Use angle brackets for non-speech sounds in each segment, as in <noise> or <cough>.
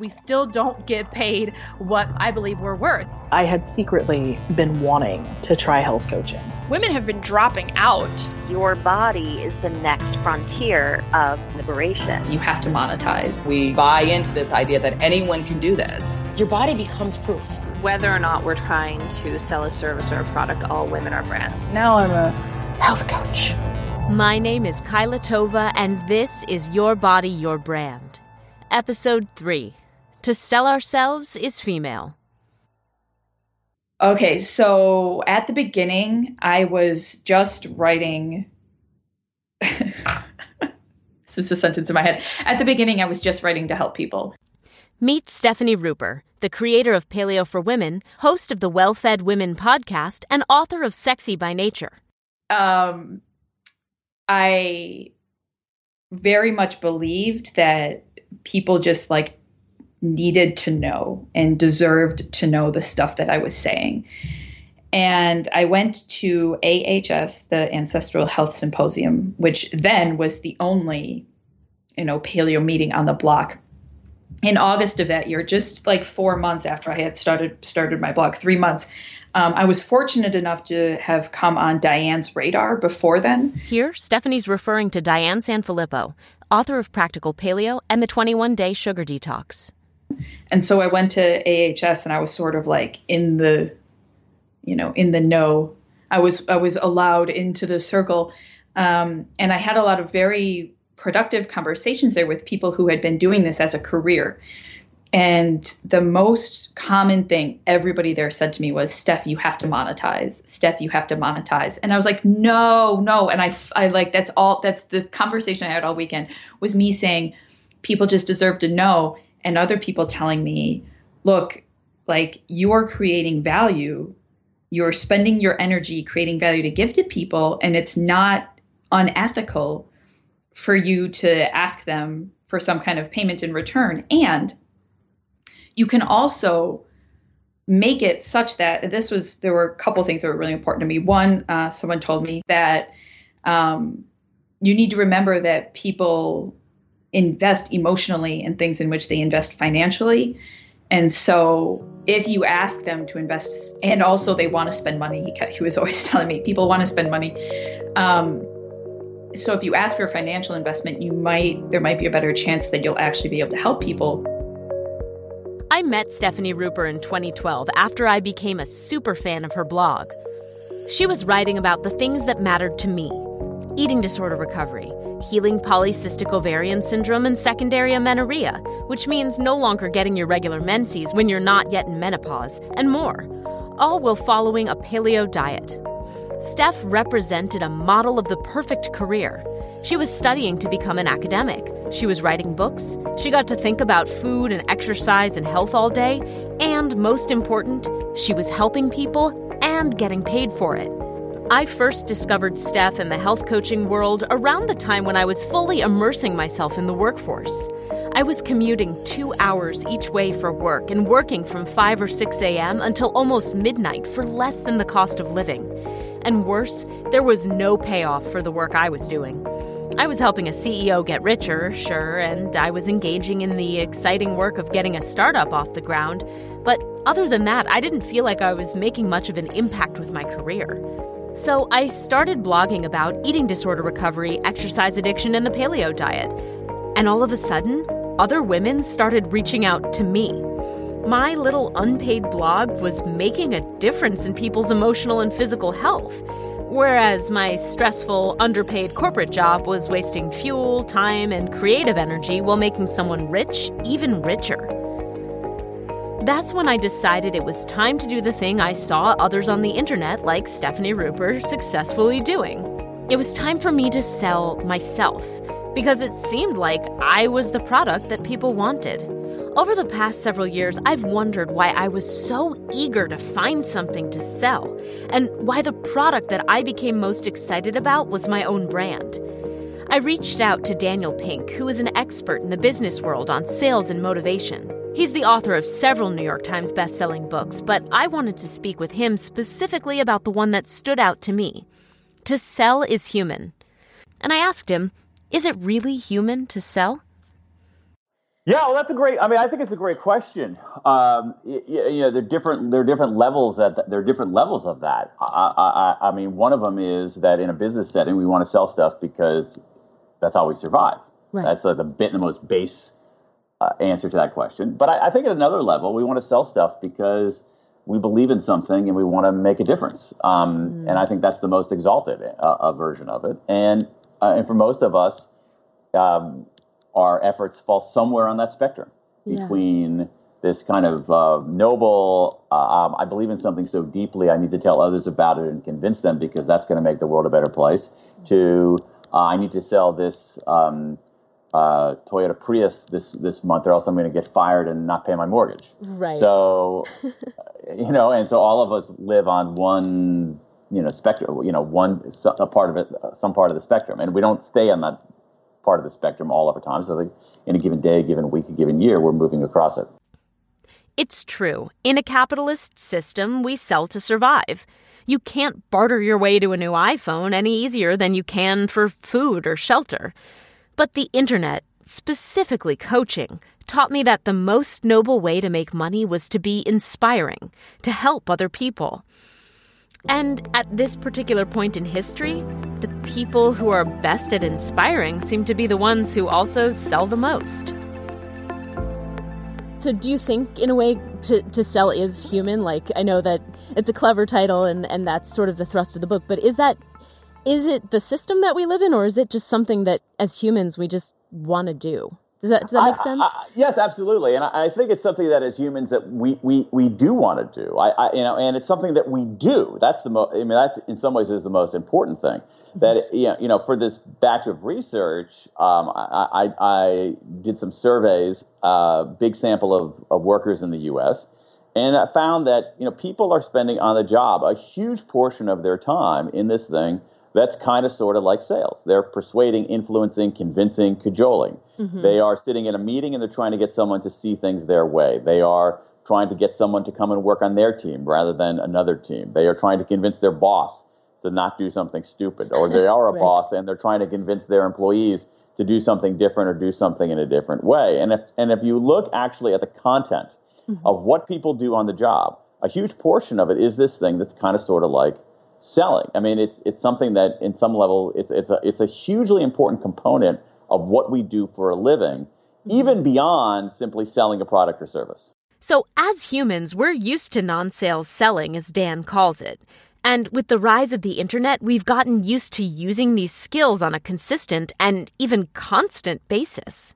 We still don't get paid what I believe we're worth. I had secretly been wanting to try health coaching. Women have been dropping out. Your body is the next frontier of liberation. You have to monetize. We buy into this idea that anyone can do this. Your body becomes proof. Whether or not we're trying to sell a service or a product, all women are brands. Now I'm a health coach. My name is Kyla Tova, and this is Your Body, Your Brand. Episode 3 To Sell Ourselves is Female. Okay, so at the beginning, I was just writing. <laughs> this is a sentence in my head. At the beginning, I was just writing to help people. Meet Stefani Ruper, the creator of Paleo for Women, host of the Well Fed Women podcast, and author of Sexy by Nature. Um, I very much believed that people just like needed to know and deserved to know the stuff that I was saying. And I went to AHS, the Ancestral Health Symposium, which then was the only, you know, paleo meeting on the block. In August of that year, just like four months after I had started started my blog, three months, um, I was fortunate enough to have come on Diane's radar before then. Here, Stefani's referring to Diane Sanfilippo, author of Practical Paleo and the 21 Day Sugar Detox. And so I went to AHS and I was sort of like in the, you know, in the know. I was I was allowed into the circle, um, and I had a lot of very productive conversations there with people who had been doing this as a career. And the most common thing everybody there said to me was, Steph, you have to monetize. Steph, you have to monetize. And I was like, no, no. And I, I like, that's all, that's the conversation I had all weekend was me saying, people just deserve to know and other people telling me, look, like you're creating value, you're spending your energy creating value to give to people, and it's not unethical for you to ask them for some kind of payment in return. And you can also make it such that this was there were a couple things that were really important to me. One, uh, someone told me that um, you need to remember that people invest emotionally in things in which they invest financially. And so if you ask them to invest, and also they want to spend money, he, was <laughs> always telling me people want to spend money. Um, so if you ask for a financial investment, you might there might be a better chance that you'll actually be able to help people. I met Stefani Ruper in 2012 after I became a super fan of her blog. She was writing about the things that mattered to me eating disorder recovery, healing polycystic ovarian syndrome and secondary amenorrhea, which means no longer getting your regular menses when you're not yet in menopause, and more, all while following a paleo diet. Steph represented a model of the perfect career. She was studying to become an academic. She was writing books. She got to think about food and exercise and health all day. And most important, she was helping people and getting paid for it. I first discovered Steph in the health coaching world around the time when I was fully immersing myself in the workforce. I was commuting two hours each way for work and working from 5 or 6 a.m. until almost midnight for less than the cost of living. And worse, there was no payoff for the work I was doing. I was helping a CEO get richer, sure, and I was engaging in the exciting work of getting a startup off the ground, but other than that, I didn't feel like I was making much of an impact with my career. So I started blogging about eating disorder recovery, exercise addiction, and the paleo diet. And all of a sudden, other women started reaching out to me. My little unpaid blog was making a difference in people's emotional and physical health, whereas my stressful, underpaid corporate job was wasting fuel, time, and creative energy while making someone rich even richer. That's when I decided it was time to do the thing I saw others on the internet, like Stefani Ruper, successfully doing. It was time for me to sell myself, because it seemed like I was the product that people wanted. Over the past several years, I've wondered why I was so eager to find something to sell, and why the product that I became most excited about was my own brand. I reached out to Daniel Pink, who is an expert in the business world on sales and motivation. He's the author of several New York Times best-selling books, but I wanted to speak with him specifically about the one that stood out to me. To sell is human. And I asked him, is it really human to sell? Yeah, well, that's a great. I mean, I think it's a great question. Um, you, you, know, there are different there are different levels that there are different levels of that. I, I, I mean, one of them is that in a business setting, we want to sell stuff because that's how we survive. Right. That's like the bit the most base uh, answer to that question. But I, I, think at another level, we want to sell stuff because we believe in something and we want to make a difference. Um, mm. And I think that's the most exalted uh, version of it. And uh, and for most of us, um, our efforts fall somewhere on that spectrum yeah. between this kind of uh, noble, uh, um, I believe in something so deeply, I need to tell others about it and convince them because that's going to make the world a better place, to uh, I need to sell this um, uh, Toyota Prius this this month, or else I'm going to get fired and not pay my mortgage. Right. So, <laughs> you know, and so all of us live on one, you know, spectrum. You know, one a part of it, some part of the spectrum, and we don't stay on that part of the spectrum all of our time. So, like in a given day, a given week, a given year, we're moving across it. It's true. In a capitalist system, we sell to survive. You can't barter your way to a new iPhone any easier than you can for food or shelter. But the internet, specifically coaching, taught me that the most noble way to make money was to be inspiring, to help other people. And at this particular point in history, the people who are best at inspiring seem to be the ones who also sell the most. So, do you think, in a way, to, to sell is human? Like, I know that it's a clever title and, and that's sort of the thrust of the book, but is that is it the system that we live in, or is it just something that as humans we just want to do? Does that does that make sense? I, I, yes, absolutely, and I, think it's something that as humans that we we, we do want to do. I, you know, and it's something that we do. That's the most. I mean, that in some ways is the most important thing. Mm-hmm. That you know, you know, for this batch of research, um, I, I did some surveys, uh, big sample of, of workers in the U.S. And I found that you know people are spending on the job a huge portion of their time in this thing that's kind of sort of like sales. They're persuading, influencing, convincing, cajoling. Mm-hmm. They are sitting in a meeting and they're trying to get someone to see things their way. They are trying to get someone to come and work on their team rather than another team. They are trying to convince their boss to not do something stupid, or they are a <laughs> right. boss and they're trying to convince their employees to do something different or do something in a different way. And if and if you look actually at the content mm-hmm. of what people do on the job, a huge portion of it is this thing that's kind of sort of like selling. I mean, it's it's something that in some level it's it's a it's a hugely important component of what we do for a living, mm-hmm. even beyond simply selling a product or service. So, as humans, we're used to non-sales selling as Dan calls it. And with the rise of the internet, we've gotten used to using these skills on a consistent and even constant basis.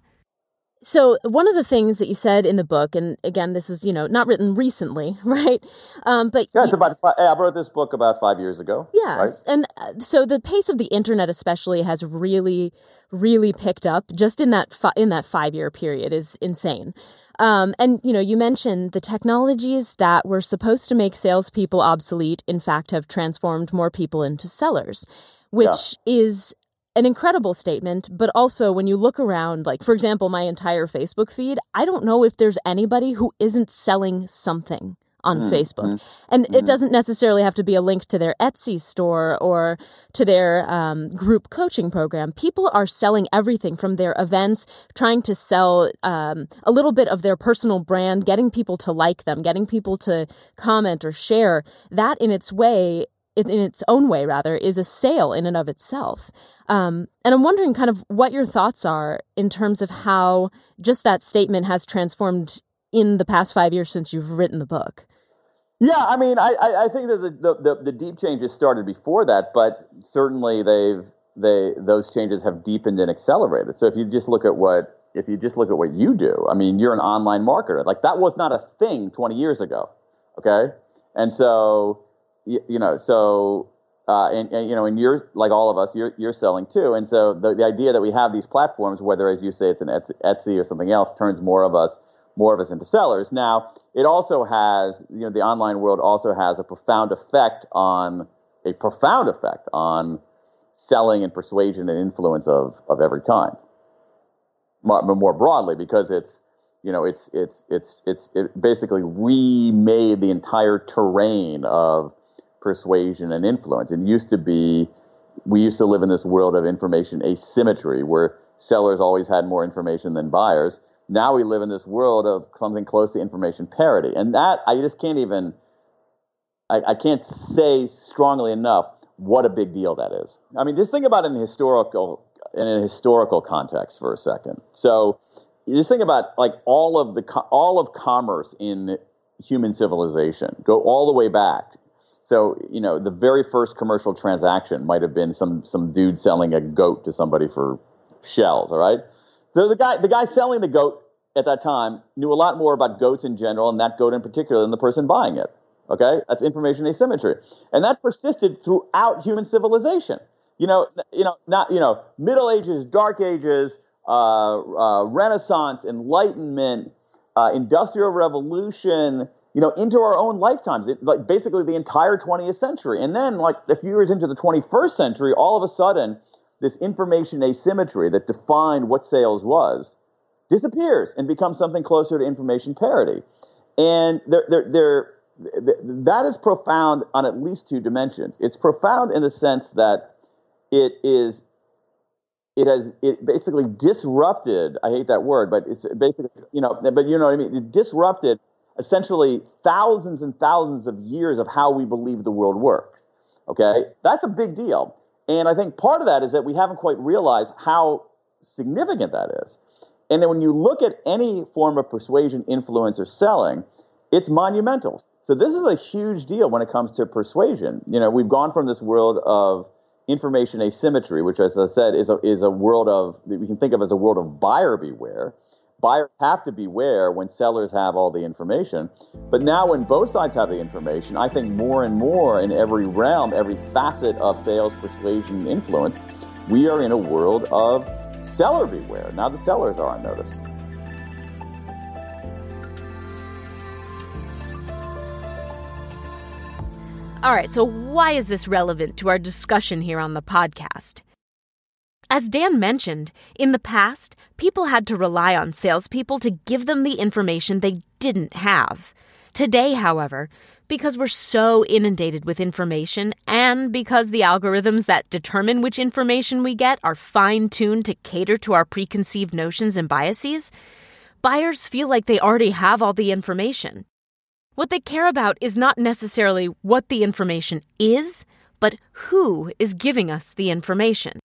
So one of the things that you said in the book, and again, this is you know not written recently, <laughs> right? Um, but yeah, it's you, about. Five, I wrote this book about five years ago. Yes, right? and uh, so the pace of the internet, especially, has really, really picked up just in that fi- in that five year period is insane. Um, and you know, you mentioned the technologies that were supposed to make salespeople obsolete, in fact, have transformed more people into sellers, which yeah. is an incredible statement, but also when you look around, like, for example, my entire Facebook feed, I don't know if there's anybody who isn't selling something on mm, Facebook. Mm, and mm. it doesn't necessarily have to be a link to their Etsy store or to their um, group coaching program. People are selling everything from their events, trying to sell um, a little bit of their personal brand, getting people to like them, getting people to comment or share. That in its way in its own way, rather, is a sale in and of itself. Um, and I'm wondering kind of what your thoughts are in terms of how just that statement has transformed in the past five years since you've written the book. Yeah, I mean, I, I think that the, the, the deep changes started before that, but certainly they've they those changes have deepened and accelerated. So if you just look at what if you just look at what you do, I mean, you're an online marketer. Like that was not a thing 20 years ago. Okay, and so you, you know, so uh, and, and, you know, and you're like all of us, you're you're selling too, and so the the idea that we have these platforms, whether as you say it's an Etsy or something else, turns more of us more of us into sellers. Now, it also has, you know, the online world also has a profound effect on a profound effect on selling and persuasion and influence of of every kind. More, more broadly, because it's you know, it's it's it's it's it basically remade the entire terrain of persuasion and influence. It used to be we used to live in this world of information asymmetry where sellers always had more information than buyers. Now we live in this world of something close to information parity. And that I just can't even I, I can't say strongly enough what a big deal that is. I mean, just think about it in historical in a historical context for a second. So just think about like all of the all of commerce in human civilization. Go all the way back so you know, the very first commercial transaction might have been some some dude selling a goat to somebody for shells. All right. So the guy the guy selling the goat at that time knew a lot more about goats in general and that goat in particular than the person buying it. Okay, that's information asymmetry, and that persisted throughout human civilization. You know, you know, not you know, Middle Ages, Dark Ages, uh, uh, Renaissance, Enlightenment, uh, Industrial Revolution you know, into our own lifetimes, it, like basically the entire 20th century. And then, like a few years into the 21st century, all of a sudden, this information asymmetry that defined what sales was disappears and becomes something closer to information parity. And there, there, there, that is profound on at least two dimensions. It's profound in the sense that it is it has it basically disrupted i hate that word but it's basically you know but you know what i mean it disrupted essentially thousands and thousands of years of how we believe the world works. Okay, that's a big deal. And I think part of that is that we haven't quite realized how significant that is. And then when you look at any form of persuasion, influence, or selling, it's monumental. So this is a huge deal when it comes to persuasion. You know, we've gone from this world of information asymmetry, which, as I said, is a, is a world of, we can think of as a world of buyer beware, buyers have to beware when sellers have all the information. But now, when both sides have the information, I think more and more in every realm, every facet of sales, persuasion, influence, we are in a world of seller beware. Now the sellers are on notice. All right, so why is this relevant to our discussion here on the podcast? As Dan mentioned, in the past, people had to rely on salespeople to give them the information they didn't have. Today, however, because we're so inundated with information and because the algorithms that determine which information we get are fine tuned to cater to our preconceived notions and biases, buyers feel like they already have all the information. What they care about is not necessarily what the information is, but who is giving us the information.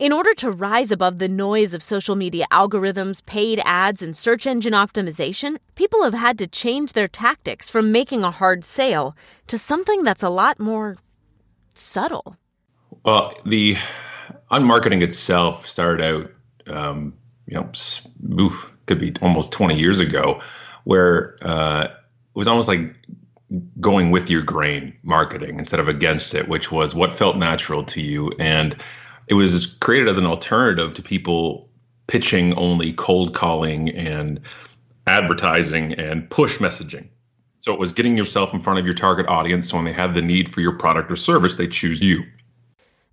In order to rise above the noise of social media algorithms, paid ads, and search engine optimization, people have had to change their tactics from making a hard sale to something that's a lot more subtle. Well, the unmarketing itself started out, um, you know, oof, could be almost 20 years ago, where uh, it was almost like going with your grain marketing instead of against it, which was what felt natural to you. And it was created as an alternative to people pitching only cold calling and advertising and push messaging. So it was getting yourself in front of your target audience so when they have the need for your product or service, they choose you.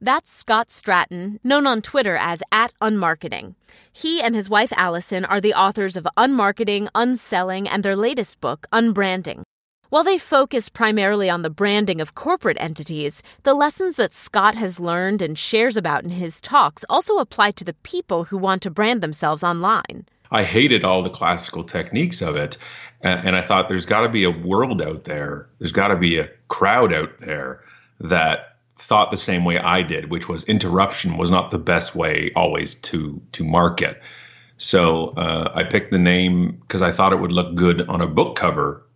That's Scott Stratten, known on Twitter as at Unmarketing. He and his wife Alison are the authors of Unmarketing, Unselling, and their latest book, Unbranding. While they focus primarily on the branding of corporate entities, the lessons that Scott has learned and shares about in his talks also apply to the people who want to brand themselves online. I hated all the classical techniques of it. And I thought there's got to be a world out there, there's got to be a crowd out there that thought the same way I did, which was interruption was not the best way always to to market. So uh, I picked the name because I thought it would look good on a book cover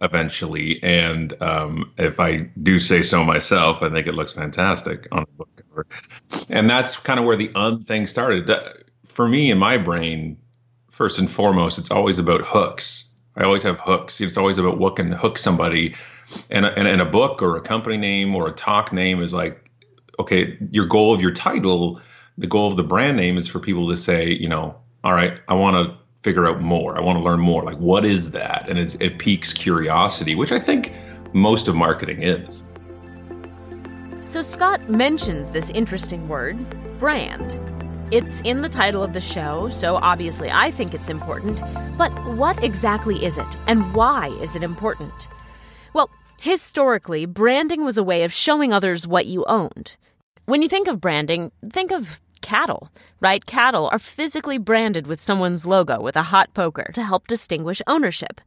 eventually. And um, if I do say so myself, I think it looks fantastic on a book cover. And that's kind of where the un thing started. For me, in my brain, first and foremost, it's always about hooks. I always have hooks. It's always about what can hook somebody. And, and, and a book or a company name or a talk name is like, okay, your goal of your title, the goal of the brand name is for people to say, you know, all right, I want to figure out more. I want to learn more. Like, what is that? And it piques curiosity, which I think most of marketing is. So, Scott mentions this interesting word, brand. It's in the title of the show, so obviously I think it's important. But what exactly is it, and why is it important? Well, historically, branding was a way of showing others what you owned. When you think of branding, think of cattle, right? Cattle are physically branded with someone's logo with a hot poker to help distinguish ownership.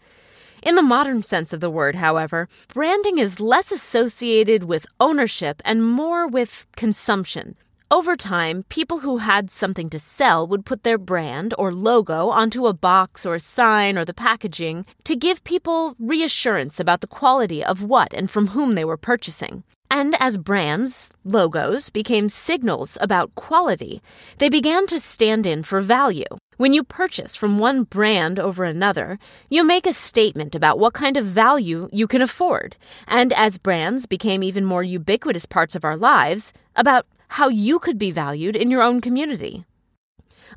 In the modern sense of the word, however, branding is less associated with ownership and more with consumption. Over time, people who had something to sell would put their brand or logo onto a box or a sign or the packaging to give people reassurance about the quality of what and from whom they were purchasing. And as brands, logos, became signals about quality, they began to stand in for value. When you purchase from one brand over another, you make a statement about what kind of value you can afford. And as brands became even more ubiquitous parts of our lives, about how you could be valued in your own community.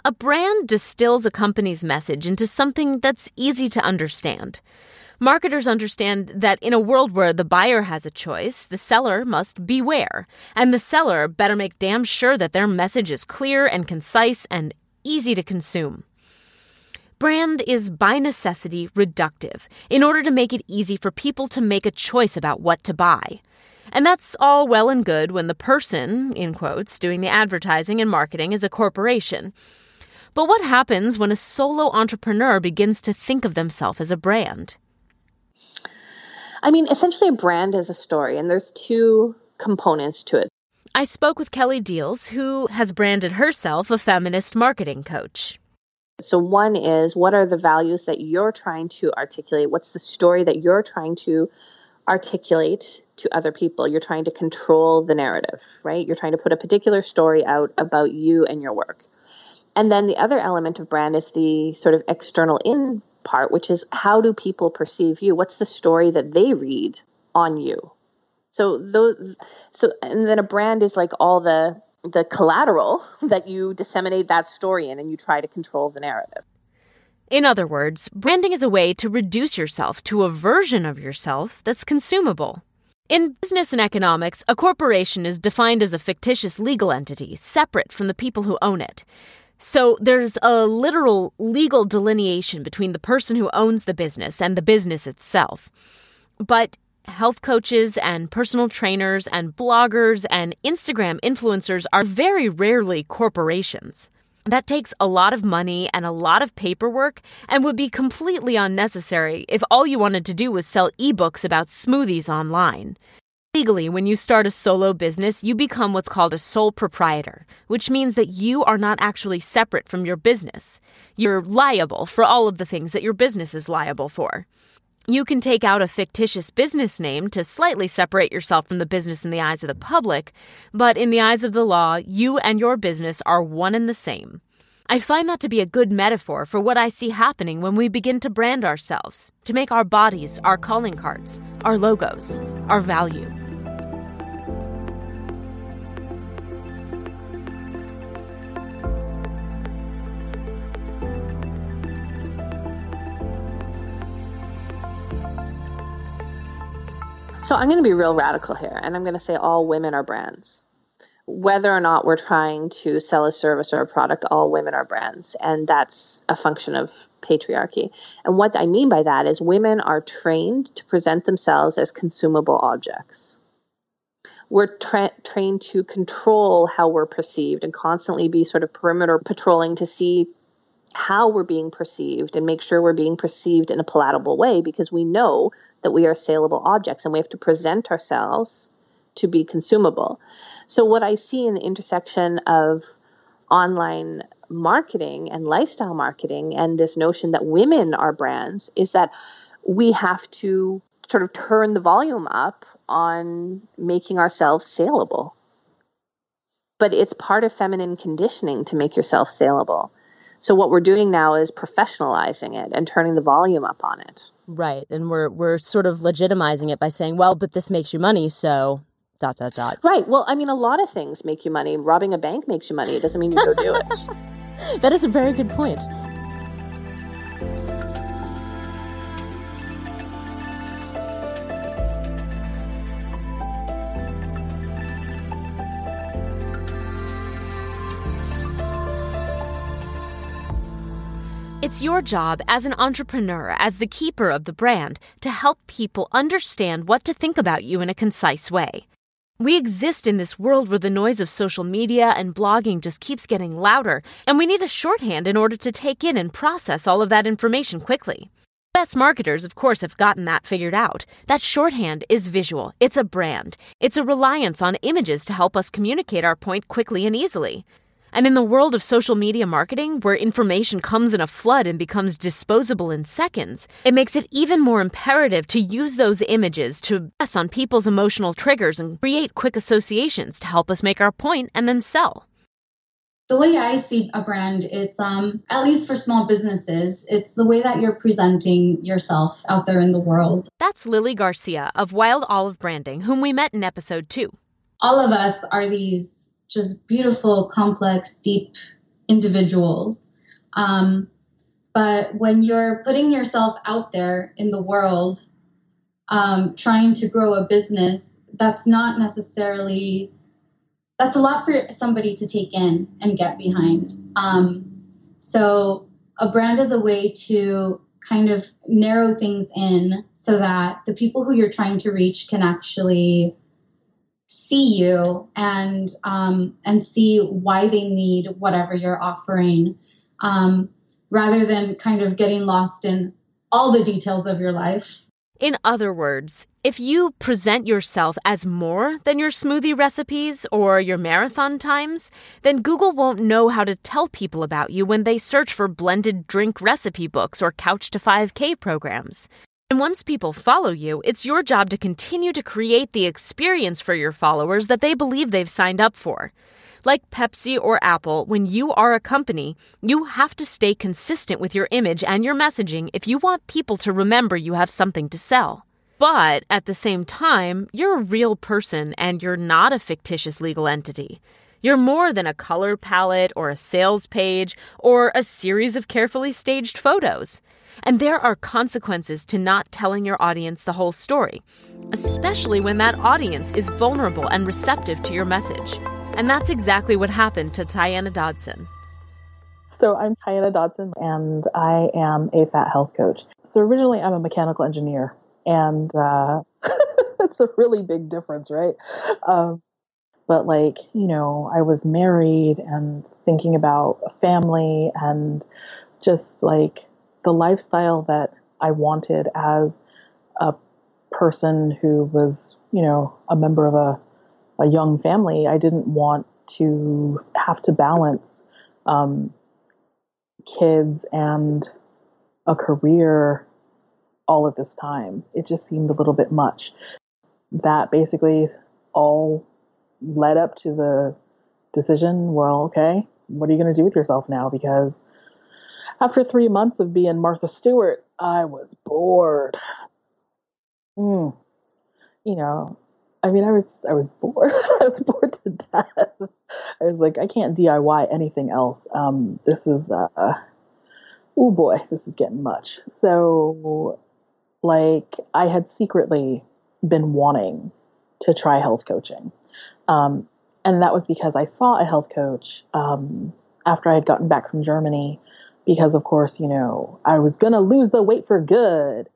A brand distills a company's message into something that's easy to understand. Marketers understand that in a world where the buyer has a choice, the seller must beware, and the seller better make damn sure that their message is clear and concise and easy to consume. Brand is by necessity reductive in order to make it easy for people to make a choice about what to buy. And that's all well and good when the person, in quotes, doing the advertising and marketing is a corporation. But what happens when a solo entrepreneur begins to think of themselves as a brand? I mean, essentially, a brand is a story, and there's two components to it. I spoke with Kelly Diels, who has branded herself a feminist marketing coach. So, one is what are the values that you're trying to articulate? What's the story that you're trying to articulate to other people. You're trying to control the narrative, right? You're trying to put a particular story out about you and your work. And then the other element of brand is the sort of external in part, which is how do people perceive you? What's the story that they read on you? So those so and then a brand is like all the the collateral <laughs> that you disseminate that story in and you try to control the narrative. In other words, branding is a way to reduce yourself to a version of yourself that's consumable. In business and economics, a corporation is defined as a fictitious legal entity separate from the people who own it. So there's a literal legal delineation between the person who owns the business and the business itself. But health coaches and personal trainers and bloggers and Instagram influencers are very rarely corporations. That takes a lot of money and a lot of paperwork and would be completely unnecessary if all you wanted to do was sell ebooks about smoothies online. Legally, when you start a solo business, you become what's called a sole proprietor, which means that you are not actually separate from your business. You're liable for all of the things that your business is liable for. You can take out a fictitious business name to slightly separate yourself from the business in the eyes of the public, but in the eyes of the law, you and your business are one and the same. I find that to be a good metaphor for what I see happening when we begin to brand ourselves, to make our bodies our calling cards, our logos, our value. So I'm going to be real radical here, and I'm going to say all women are brands. Whether or not we're trying to sell a service or a product, all women are brands, and that's a function of patriarchy. And what I mean by that is women are trained to present themselves as consumable objects. We're tra- trained to control how we're perceived and constantly be sort of perimeter patrolling to see how we're being perceived and make sure we're being perceived in a palatable way because we know that we are saleable objects and we have to present ourselves to be consumable. So, what I see in the intersection of online marketing and lifestyle marketing and this notion that women are brands is that we have to sort of turn the volume up on making ourselves saleable. But it's part of feminine conditioning to make yourself saleable. So what we're doing now is professionalizing it and turning the volume up on it. Right. And we're we're sort of legitimizing it by saying, well, but this makes you money, so dot dot dot. Right. Well, I mean a lot of things make you money. Robbing a bank makes you money. It doesn't mean you go do it. <laughs> that is a very good point. It's your job as an entrepreneur, as the keeper of the brand, to help people understand what to think about you in a concise way. We exist in this world where the noise of social media and blogging just keeps getting louder, and we need a shorthand in order to take in and process all of that information quickly. Best marketers, of course, have gotten that figured out. That shorthand is visual, it's a brand, it's a reliance on images to help us communicate our point quickly and easily. And in the world of social media marketing, where information comes in a flood and becomes disposable in seconds, it makes it even more imperative to use those images to press on people's emotional triggers and create quick associations to help us make our point and then sell. The way I see a brand, it's um, at least for small businesses, it's the way that you're presenting yourself out there in the world. That's Lily Garcia of Wild Olive Branding, whom we met in episode two. All of us are these just beautiful, complex, deep individuals. Um, but when you're putting yourself out there in the world, um, trying to grow a business, that's not necessarily that's a lot for somebody to take in and get behind. Um, so a brand is a way to kind of narrow things in so that the people who you're trying to reach can actually see you and um, and see why they need whatever you're offering, um, rather than kind of getting lost in all the details of your life. In other words, if you present yourself as more than your smoothie recipes or your marathon times, then Google won't know how to tell people about you when they search for blended drink recipe books or couch to 5K programs. And once people follow you, it's your job to continue to create the experience for your followers that they believe they've signed up for. Like Pepsi or Apple, when you are a company, you have to stay consistent with your image and your messaging if you want people to remember you have something to sell. But at the same time, you're a real person and you're not a fictitious legal entity. You're more than a color palette or a sales page or a series of carefully staged photos. And there are consequences to not telling your audience the whole story, especially when that audience is vulnerable and receptive to your message. And that's exactly what happened to Tiana Dodson. So I'm Tiana Dodson, and I am a fat health coach. So originally, I'm a mechanical engineer, and uh, <laughs> that's a really big difference, right? Um, but like, you know, I was married and thinking about a family and just like the lifestyle that I wanted as a person who was, you know, a member of a, a young family. I didn't want to have to balance um, kids and a career all at this time. It just seemed a little bit much. That basically all led up to the decision well, okay, what are you going to do with yourself now? Because after three months of being Martha Stewart, I was bored. Mm. You know, I mean, I was I was bored. <laughs> I was bored to death. I was like, I can't DIY anything else. Um, this is uh, oh boy, this is getting much. So, like, I had secretly been wanting to try health coaching, um, and that was because I saw a health coach um, after I had gotten back from Germany because of course, you know, I was to lose the weight for good.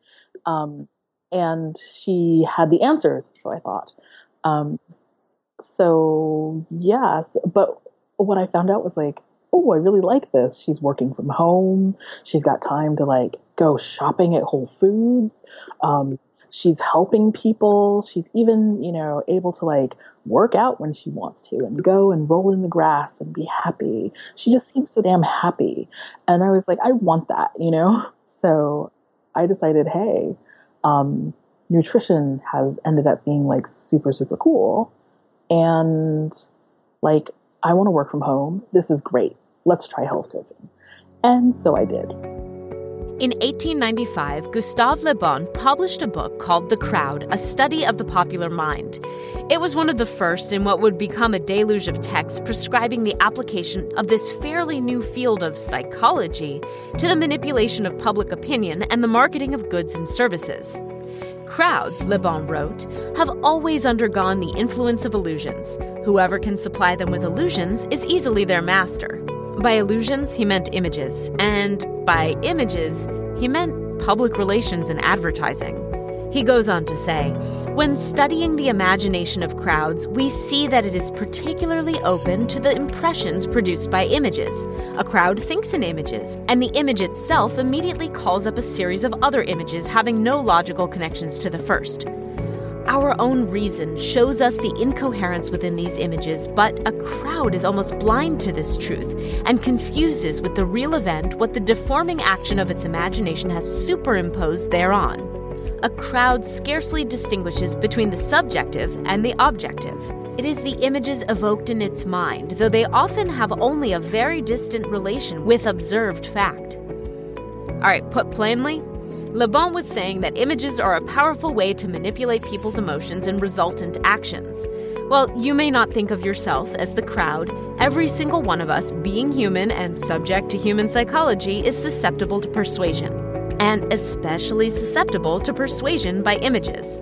Um, and she had the answers, so I thought. Um, so yeah, but what I found out was like, oh, I really like this. She's working from home. She's got time to like go shopping at Whole Foods. Um, she's helping people. She's even, you know, able to like work out when she wants to and go and roll in the grass and be happy. She just seems so damn happy. And I was like, I want that, you know? <laughs> So I decided, hey, um, nutrition has ended up being like super, super cool. And like, I want to work from home. This is great. Let's try health coaching. And so I did. In 1895, Gustave Le Bon published a book called The Crowd A Study of the Popular Mind. It was one of the first in what would become a deluge of texts prescribing the application of this fairly new field of psychology to the manipulation of public opinion and the marketing of goods and services. Crowds, Le Bon wrote, have always undergone the influence of illusions. Whoever can supply them with illusions is easily their master. By illusions, he meant images, and by images, he meant public relations and advertising. He goes on to say When studying the imagination of crowds, we see that it is particularly open to the impressions produced by images. A crowd thinks in images, and the image itself immediately calls up a series of other images having no logical connections to the first. Our own reason shows us the incoherence within these images, but a crowd is almost blind to this truth and confuses with the real event what the deforming action of its imagination has superimposed thereon. A crowd scarcely distinguishes between the subjective and the objective. It is the images evoked in its mind, though they often have only a very distant relation with observed fact. All right, put plainly, Le Bon was saying that images are a powerful way to manipulate people's emotions and resultant actions. While you may not think of yourself as the crowd, every single one of us, being human and subject to human psychology, is susceptible to persuasion, and especially susceptible to persuasion by images.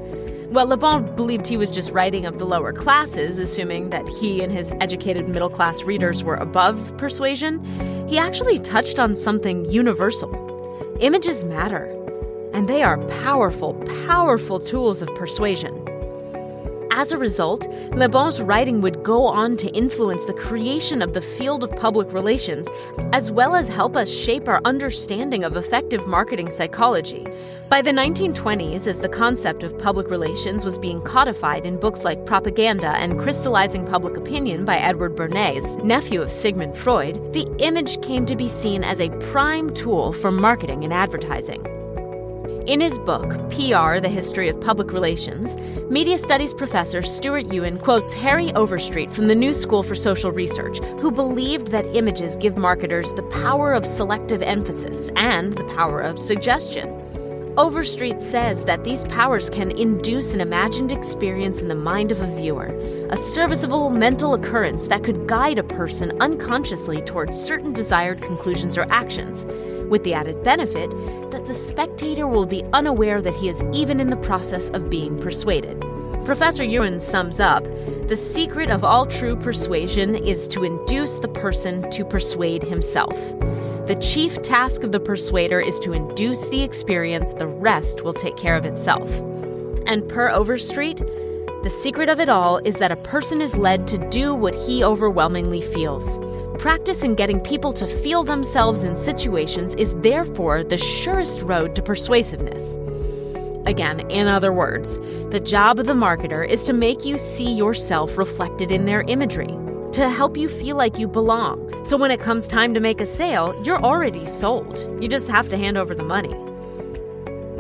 While Le Bon believed he was just writing of the lower classes, assuming that he and his educated middle class readers were above persuasion. He actually touched on something universal. Images matter and they are powerful, powerful tools of persuasion. As a result, Le Bon's writing would go on to influence the creation of the field of public relations, as well as help us shape our understanding of effective marketing psychology. By the 1920s, as the concept of public relations was being codified in books like Propaganda and Crystallizing Public Opinion by Edward Bernays, nephew of Sigmund Freud, the image came to be seen as a prime tool for marketing and advertising. In his book, PR The History of Public Relations, media studies professor Stuart Ewen quotes Harry Overstreet from the New School for Social Research, who believed that images give marketers the power of selective emphasis and the power of suggestion. Overstreet says that these powers can induce an imagined experience in the mind of a viewer, a serviceable mental occurrence that could guide a person unconsciously towards certain desired conclusions or actions with the added benefit that the spectator will be unaware that he is even in the process of being persuaded. Professor Ewen sums up the secret of all true persuasion is to induce the person to persuade himself. The chief task of the persuader is to induce the experience, the rest will take care of itself. And per Overstreet, the secret of it all is that a person is led to do what he overwhelmingly feels. Practice in getting people to feel themselves in situations is therefore the surest road to persuasiveness. Again, in other words, the job of the marketer is to make you see yourself reflected in their imagery, to help you feel like you belong. So when it comes time to make a sale, you're already sold. You just have to hand over the money.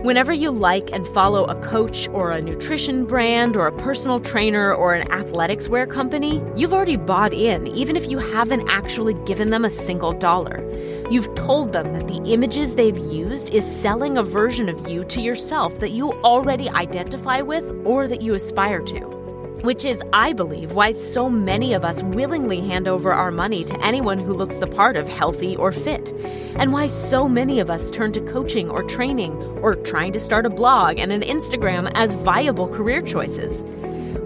Whenever you like and follow a coach or a nutrition brand or a personal trainer or an athletics wear company, you've already bought in, even if you haven't actually given them a single dollar. You've told them that the images they've used is selling a version of you to yourself that you already identify with or that you aspire to. Which is, I believe, why so many of us willingly hand over our money to anyone who looks the part of healthy or fit, and why so many of us turn to coaching or training or trying to start a blog and an Instagram as viable career choices.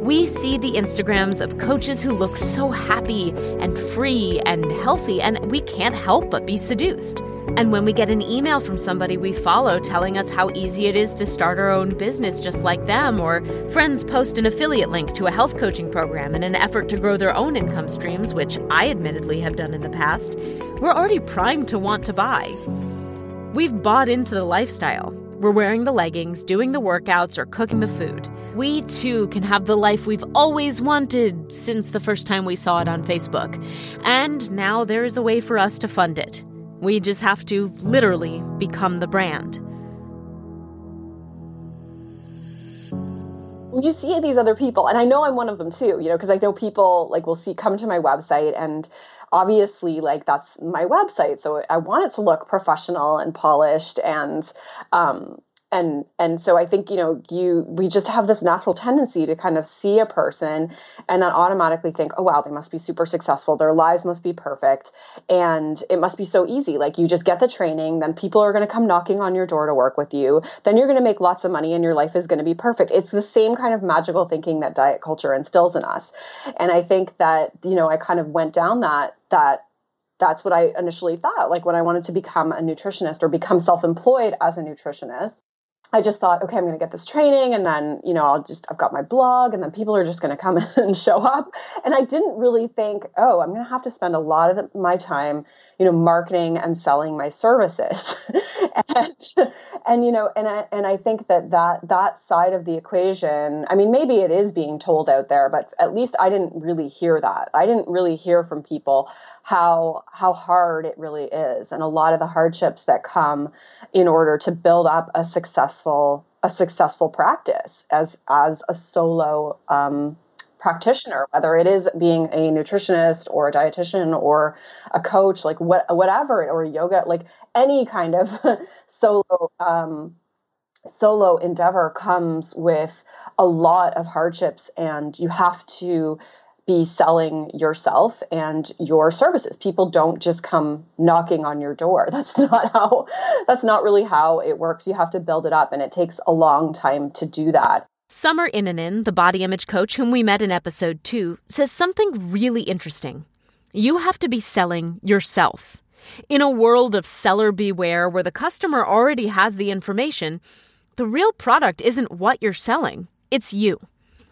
We see the Instagrams of coaches who look so happy and free and healthy, and we can't help but be seduced. And when we get an email from somebody we follow telling us how easy it is to start our own business just like them, or friends post an affiliate link to a health coaching program in an effort to grow their own income streams, which I admittedly have done in the past, we're already primed to want to buy. We've bought into the lifestyle. We're wearing the leggings, doing the workouts, or cooking the food. We too can have the life we've always wanted since the first time we saw it on Facebook. And now there is a way for us to fund it. We just have to literally become the brand. You see these other people, and I know I'm one of them too, you know, because I know people like will see come to my website and obviously like that's my website so i want it to look professional and polished and um, and and so i think you know you we just have this natural tendency to kind of see a person and then automatically think oh wow they must be super successful. Their lives must be perfect. And it must be so easy. Like you just get the training then people are going to come knocking on your door to work with you. Then you're going to make lots of money and your life is going to be perfect. It's the same kind of magical thinking that diet culture instills in us. And i think that you know i kind of went down that that that's what I initially thought. Like when I wanted to become a nutritionist or become self employed as a nutritionist, I just thought, okay, I'm going to get this training and then, you know, I'll just, I've got my blog and then people are just going to come <laughs> and show up. And I didn't really think, oh, I'm going to have to spend a lot of the, my time, you know, marketing and selling my services. <laughs> and, and, you know, and I, and I think that, that that side of the equation, I mean, maybe it is being told out there, but at least I didn't really hear that. I didn't really hear from people how how hard it really is and a lot of the hardships that come in order to build up a successful a successful practice as as a solo um, practitioner whether it is being a nutritionist or a dietitian or a coach like what whatever or yoga like any kind of <laughs> solo um, solo endeavor comes with a lot of hardships and you have to be selling yourself and your services. People don't just come knocking on your door. <laughs> That's not how that's not really how it works. You have to build it up and it takes a long time to do that. Summer Innanen, the body image coach whom we met in episode 2, says something really interesting. You have to be selling yourself. In a world of seller beware where the customer already has the information, the real product isn't what you're selling, it's you.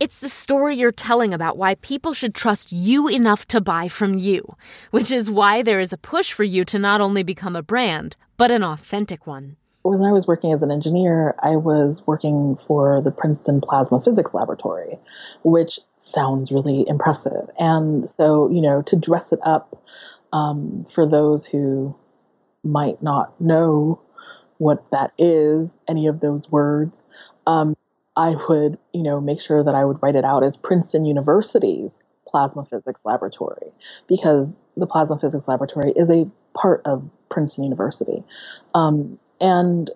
It's the story you're telling about why people should trust you enough to buy from you, which is why there is a push for you to not only become a brand, but an authentic one. When I was working as an engineer, I was working for the Princeton Plasma Physics Laboratory, which sounds really impressive. And so, you know, to dress it up um, for those who might not know what that is, any of those words, um, I would, you know, make sure that I would write it out as Princeton University's plasma physics laboratory because the plasma physics laboratory is a part of Princeton University. Um, and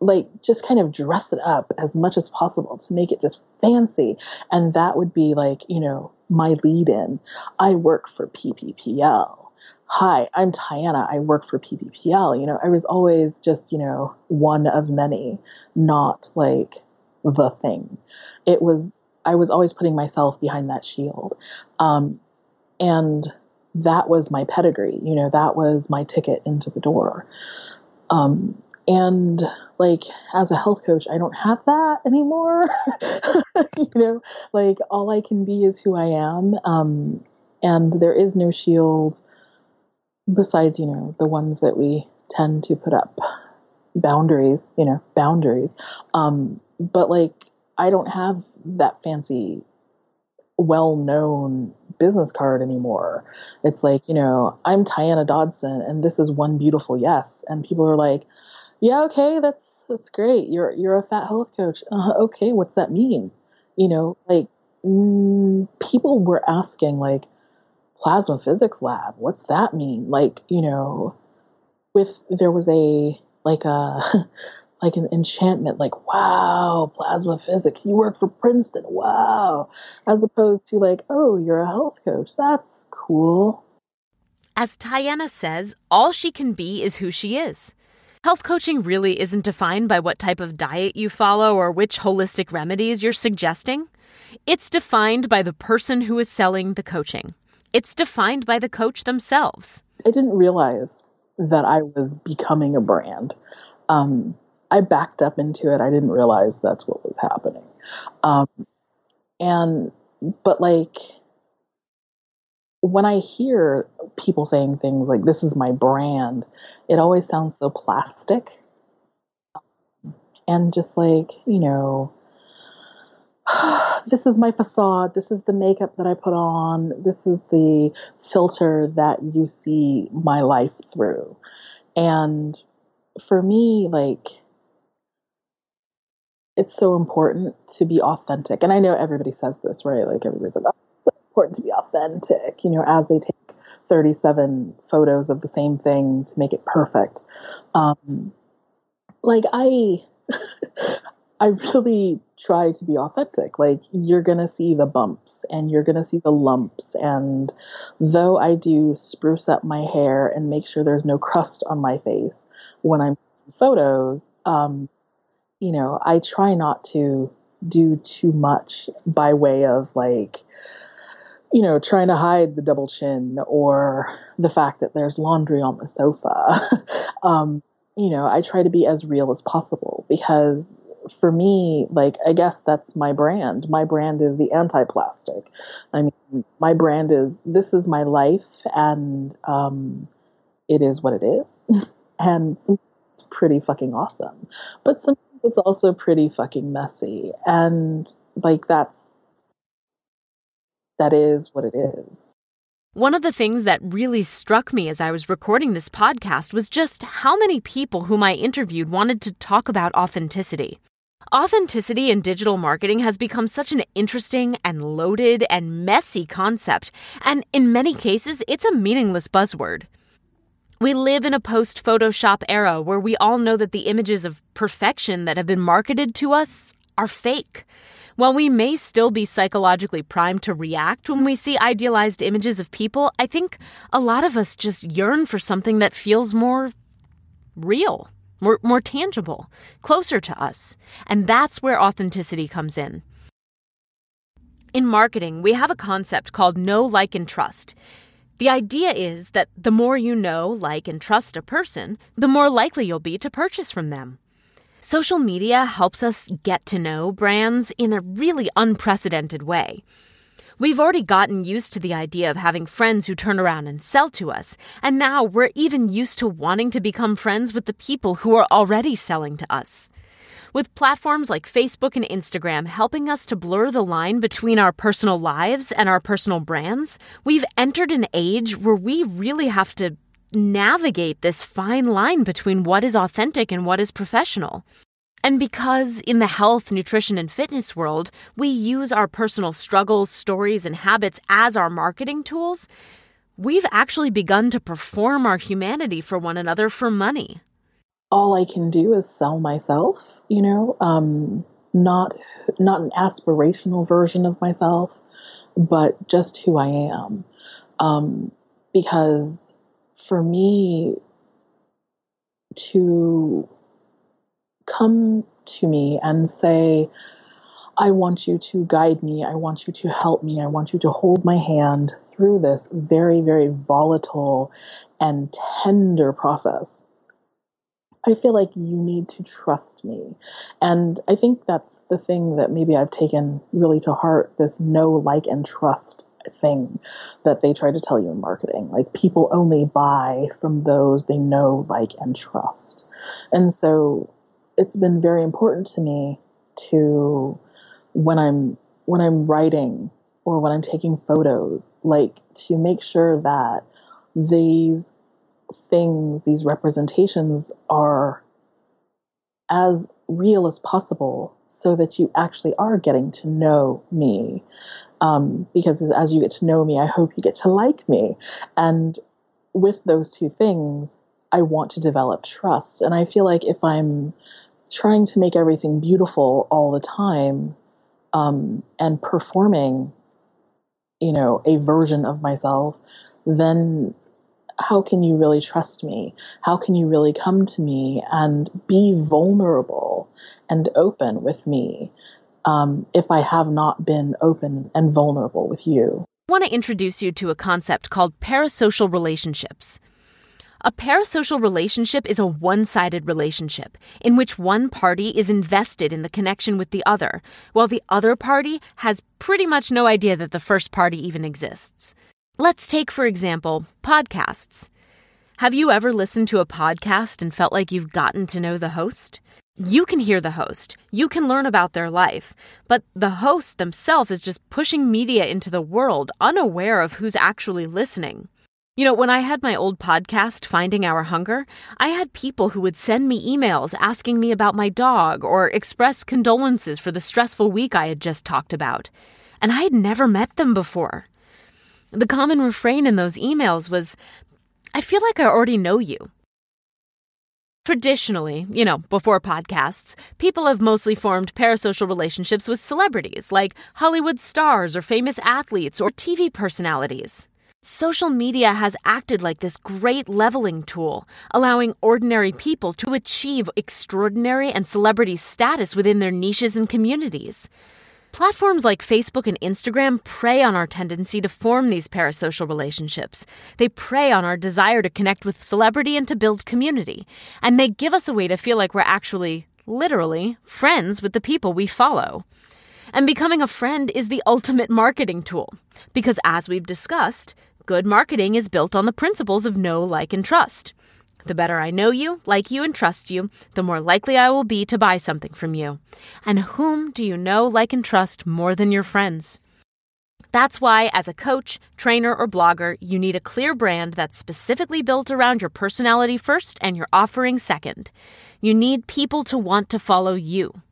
like just kind of dress it up as much as possible to make it just fancy. And that would be like, you know, my lead in. I work for PPPL. Hi, I'm Tiana. I work for PPPL. You know, I was always just, you know, one of many, not like the thing. It was I was always putting myself behind that shield, um, and that was my pedigree. You know, that was my ticket into the door. Um, and like as a health coach, I don't have that anymore. <laughs> you know, like all I can be is who I am, um, and there is no shield besides you know the ones that we tend to put up boundaries. You know, boundaries. Um, but like I don't have that fancy well known business card anymore. It's like, you know, I'm Tiana Dodson and this is one beautiful yes. And people are like, Yeah, okay, that's that's great. You're you're a fat health coach. Uh, okay, what's that mean? You know, like mm, people were asking like plasma physics lab, what's that mean? Like, you know, with there was a like a <laughs> like an enchantment, like, wow, plasma physics, you work for Princeton, wow. As opposed to like, oh, you're a health coach, that's cool. As Tiana says, all she can be is who she is. Health coaching really isn't defined by what type of diet you follow or which holistic remedies you're suggesting. It's defined by the person who is selling the coaching. It's defined by the coach themselves. I didn't realize that I was becoming a brand. Um, I backed up into it. I didn't realize that's what was happening. Um, and, but like, when I hear people saying things like, this is my brand, it always sounds so plastic. And just like, you know, <sighs> this is my facade. This is the makeup that I put on. This is the filter that you see my life through. And for me, like, it's so important to be authentic. And I know everybody says this, right? Like everybody's like, oh, it's so important to be authentic, you know, as they take 37 photos of the same thing to make it perfect. Um, like I, <laughs> I really try to be authentic. Like you're going to see the bumps and you're going to see the lumps. And though I do spruce up my hair and make sure there's no crust on my face when I'm photos, um, you know, I try not to do too much by way of like you know, trying to hide the double chin or the fact that there's laundry on the sofa. <laughs> um, you know, I try to be as real as possible because for me, like, I guess that's my brand. My brand is the anti plastic. I mean, my brand is this is my life and um, it is what it is. <laughs> and it's pretty fucking awesome. But sometimes it's also pretty fucking messy. And like, that's that is what it is. One of the things that really struck me as I was recording this podcast was just how many people whom I interviewed wanted to talk about authenticity. Authenticity in digital marketing has become such an interesting and loaded and messy concept, and in many cases, it's a meaningless buzzword. We live in a post Photoshop era where we all know that the images of perfection that have been marketed to us are fake. While we may still be psychologically primed to react when we see idealized images of people, I think a lot of us just yearn for something that feels more real, more, more tangible, closer to us. And that's where authenticity comes in. In marketing, we have a concept called know, like, and trust. The idea is that the more you know, like, and trust a person, the more likely you'll be to purchase from them. Social media helps us get to know brands in a really unprecedented way. We've already gotten used to the idea of having friends who turn around and sell to us, and now we're even used to wanting to become friends with the people who are already selling to us. With platforms like Facebook and Instagram helping us to blur the line between our personal lives and our personal brands, we've entered an age where we really have to navigate this fine line between what is authentic and what is professional. And because in the health, nutrition, and fitness world, we use our personal struggles, stories, and habits as our marketing tools, we've actually begun to perform our humanity for one another for money. All I can do is sell myself, you know, um, not not an aspirational version of myself, but just who I am. Um, because for me to come to me and say, I want you to guide me, I want you to help me, I want you to hold my hand through this very, very volatile and tender process. I feel like you need to trust me. And I think that's the thing that maybe I've taken really to heart this know, like, and trust thing that they try to tell you in marketing. Like people only buy from those they know, like, and trust. And so it's been very important to me to when I'm when I'm writing or when I'm taking photos, like to make sure that these things, these representations are as real as possible so that you actually are getting to know me. Um, because as you get to know me, I hope you get to like me. And with those two things, I want to develop trust. And I feel like if I'm trying to make everything beautiful all the time um, and performing, you know, a version of myself, then how can you really trust me? How can you really come to me and be vulnerable and open with me um, if I have not been open and vulnerable with you? I want to introduce you to a concept called parasocial relationships. A parasocial relationship is a one sided relationship in which one party is invested in the connection with the other, while the other party has pretty much no idea that the first party even exists. Let's take, for example, podcasts. Have you ever listened to a podcast and felt like you've gotten to know the host? You can hear the host, you can learn about their life, but the host themselves is just pushing media into the world, unaware of who's actually listening. You know, when I had my old podcast, Finding Our Hunger, I had people who would send me emails asking me about my dog or express condolences for the stressful week I had just talked about. And I had never met them before. The common refrain in those emails was, I feel like I already know you. Traditionally, you know, before podcasts, people have mostly formed parasocial relationships with celebrities like Hollywood stars or famous athletes or TV personalities. Social media has acted like this great leveling tool, allowing ordinary people to achieve extraordinary and celebrity status within their niches and communities. Platforms like Facebook and Instagram prey on our tendency to form these parasocial relationships. They prey on our desire to connect with celebrity and to build community. And they give us a way to feel like we're actually, literally, friends with the people we follow. And becoming a friend is the ultimate marketing tool. Because as we've discussed, good marketing is built on the principles of know, like, and trust. The better I know you, like you, and trust you, the more likely I will be to buy something from you. And whom do you know, like, and trust more than your friends? That's why, as a coach, trainer, or blogger, you need a clear brand that's specifically built around your personality first and your offering second. You need people to want to follow you.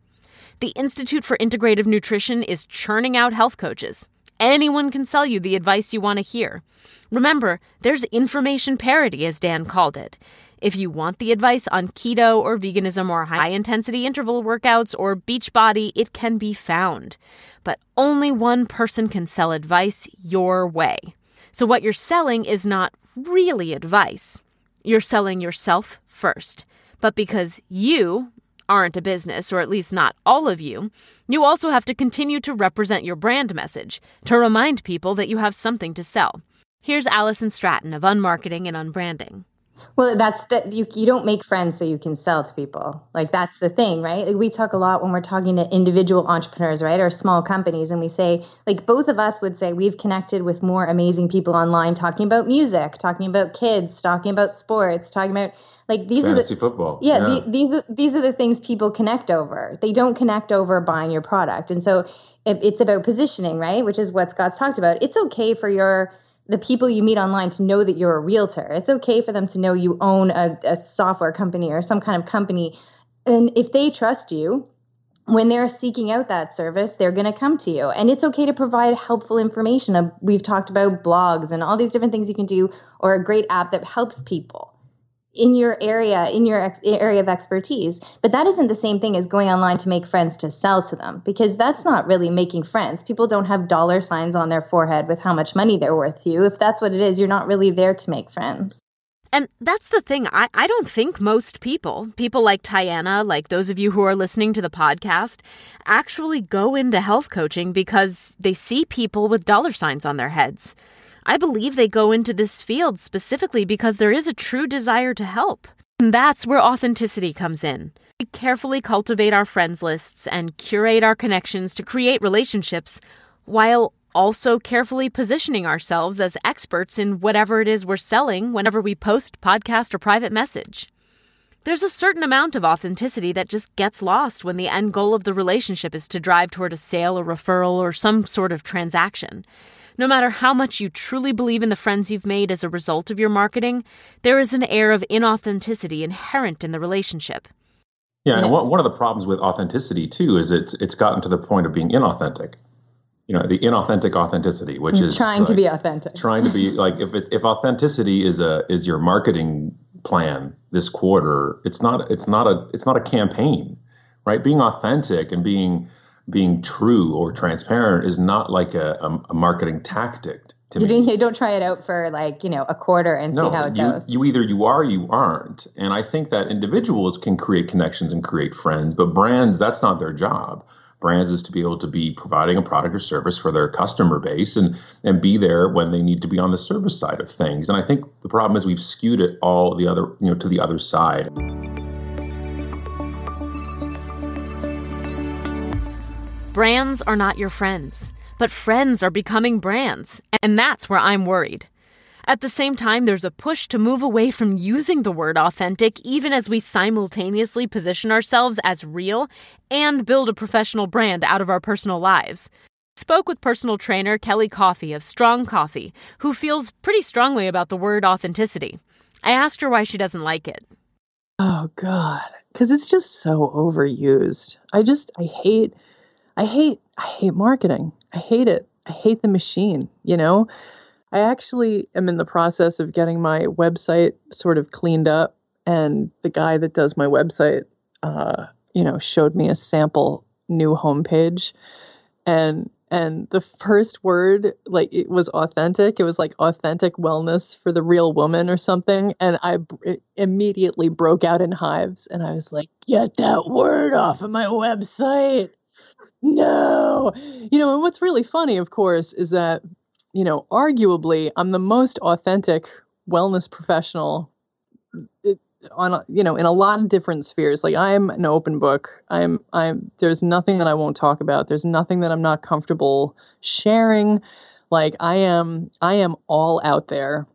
The Institute for Integrative Nutrition is churning out health coaches. Anyone can sell you the advice you want to hear. Remember, there's information parity, as Dan called it. If you want the advice on keto or veganism or high intensity interval workouts or Beachbody, it can be found. But only one person can sell advice your way. So, what you're selling is not really advice. You're selling yourself first. But because you aren't a business, or at least not all of you, you also have to continue to represent your brand message to remind people that you have something to sell. Here's Alison Stratten of Unmarketing and Unbranding. Well, that's that you you don't make friends so you can sell to people. Like that's the thing, right? Like we talk a lot when we're talking to individual entrepreneurs, right, or small companies, and we say like both of us would say we've connected with more amazing people online talking about music, talking about kids, talking about sports, talking about like these Fantasy are the football. Yeah, Yeah. The, these are these are the things people connect over. They don't connect over buying your product, and so it, it's about positioning, right? Which is what Scott's talked about. It's okay for your the people you meet online to know that you're a realtor. It's okay for them to know you own a, a software company or some kind of company, and if they trust you, when they're seeking out that service, they're going to come to you. And it's okay to provide helpful information. Uh, We've talked about blogs and all these different things you can do, or a great app that helps people in your area, in your ex- area of expertise. But that isn't the same thing as going online to make friends to sell to them, because that's not really making friends. People don't have dollar signs on their forehead with how much money they're worth to you. If that's what it is, you're not really there to make friends. And that's the thing. I, I don't think most people, people like Tiana, like those of you who are listening to the podcast, actually go into health coaching because they see people with dollar signs on their heads. I believe they go into this field specifically because there is a true desire to help. And that's where authenticity comes in. We carefully cultivate our friends lists and curate our connections to create relationships while also carefully positioning ourselves as experts in whatever it is we're selling whenever we post, podcast, or private message. There's a certain amount of authenticity that just gets lost when the end goal of the relationship is to drive toward a sale, a referral, or some sort of transaction. No matter how much you truly believe in the friends you've made as a result of your marketing, there is an air of inauthenticity inherent in the relationship. Yeah, and one, one of the problems with authenticity too is it's it's gotten to the point of being inauthentic. You know, the inauthentic authenticity, which mm, is trying to be authentic. trying to be <laughs> like if it's if authenticity is a is your marketing plan this quarter, it's not it's not a it's not a campaign, right? Being authentic and being being true or transparent is not like a, a, a marketing tactic to You me. don't, you don't try it out for like, you know, a quarter and see how it you, goes. you either you are, or you aren't. And I think that individuals can create connections and create friends, but brands, that's not their job. Brands is to be able to be providing a product or service for their customer base and and be there when they need to be on the service side of things. And I think the problem is we've skewed it all the other, you know, to the other side. Brands are not your friends, but friends are becoming brands, and that's where I'm worried. At the same time, there's a push to move away from using the word authentic, even as we simultaneously position ourselves as real and build a professional brand out of our personal lives. Spoke with personal trainer Kelly Coffey of Strong Coffey, who feels pretty strongly about the word authenticity. I asked her why she doesn't like it. Oh God, because it's just so overused. I just I hate, I hate, I hate marketing. I hate it. I hate the machine. You know, I actually am in the process of getting my website sort of cleaned up, and the guy that does my website, uh, you know, showed me a sample new homepage, and and the first word like it was authentic it was like authentic wellness for the real woman or something and i immediately broke out in hives and i was like get that word off of my website no. You know, and what's really funny, of course, is that, you know, arguably I'm the most authentic wellness professional it, on you know in a lot of different spheres. Like i'm an open book. I'm i'm there's nothing that i won't talk about. There's nothing that i'm not comfortable sharing. Like i am i am all out there.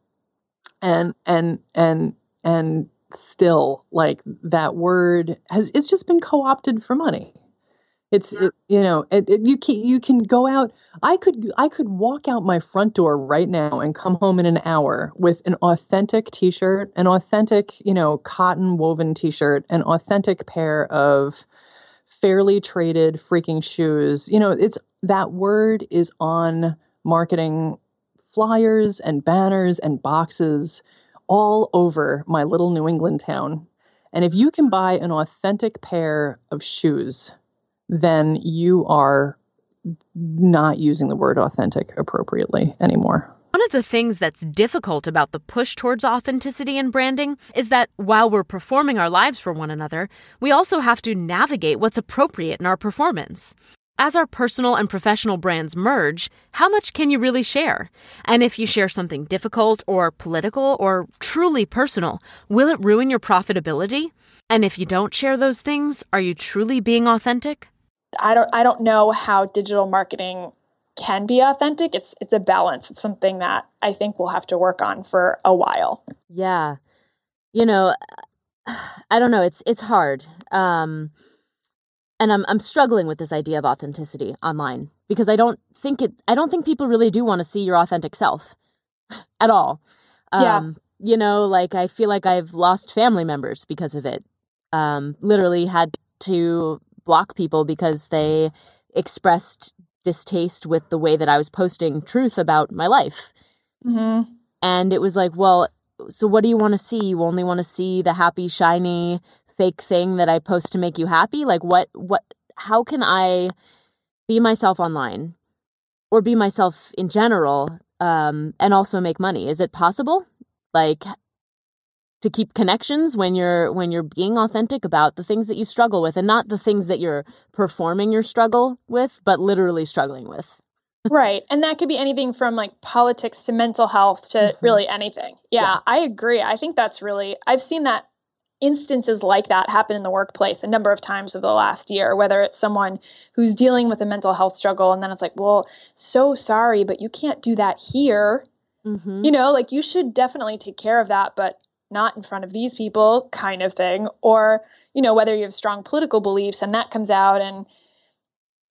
And and and and still like that word has it's just been co-opted for money it's it, you know it, it, you can you can go out i could i could walk out my front door right now and come home in an hour with an authentic t-shirt an authentic you know cotton woven t-shirt an authentic pair of fairly traded freaking shoes. You know it's that word is on marketing flyers and banners and boxes all over my little new england town. And if you can buy an authentic pair of shoes then you are not using the word authentic appropriately anymore. One of the things that's difficult about the push towards authenticity in branding is that while we're performing our lives for one another, we also have to navigate what's appropriate in our performance. As our personal and professional brands merge, how much can you really share? And if you share something difficult or political or truly personal, will it ruin your profitability? And if you don't share those things, are you truly being authentic? I don't I don't know how digital marketing can be authentic. It's it's a balance. It's something that I think we'll have to work on for a while. Yeah. You know, I don't know, it's it's hard. Um and I'm I'm struggling with this idea of authenticity online because I don't think it I don't think people really do want to see your authentic self at all. Um yeah. you know, like I feel like I've lost family members because of it. Um literally had to block people because they expressed distaste with the way that I was posting truth about my life. Mm-hmm. And it was like, well, so what do you want to see? You only want to see the happy, shiny, fake thing that I post to make you happy? Like, what, what, how can I be myself online or be myself in general um, and also make money? Is it possible? Like, to keep connections when you're when you're being authentic about the things that you struggle with and not the things that you're performing your struggle with but literally struggling with. <laughs> Right. And that could be anything from like politics to mental health to mm-hmm. really anything. Yeah, yeah. I agree. I think that's really i've seen that instances like that happen in the workplace a number of times over the last year whether it's someone who's dealing with a mental health struggle and then it's like well so sorry but you can't do that here. Mm-hmm. you know like you should definitely take care of that but not in front of these people kind of thing or you know whether you have strong political beliefs and that comes out and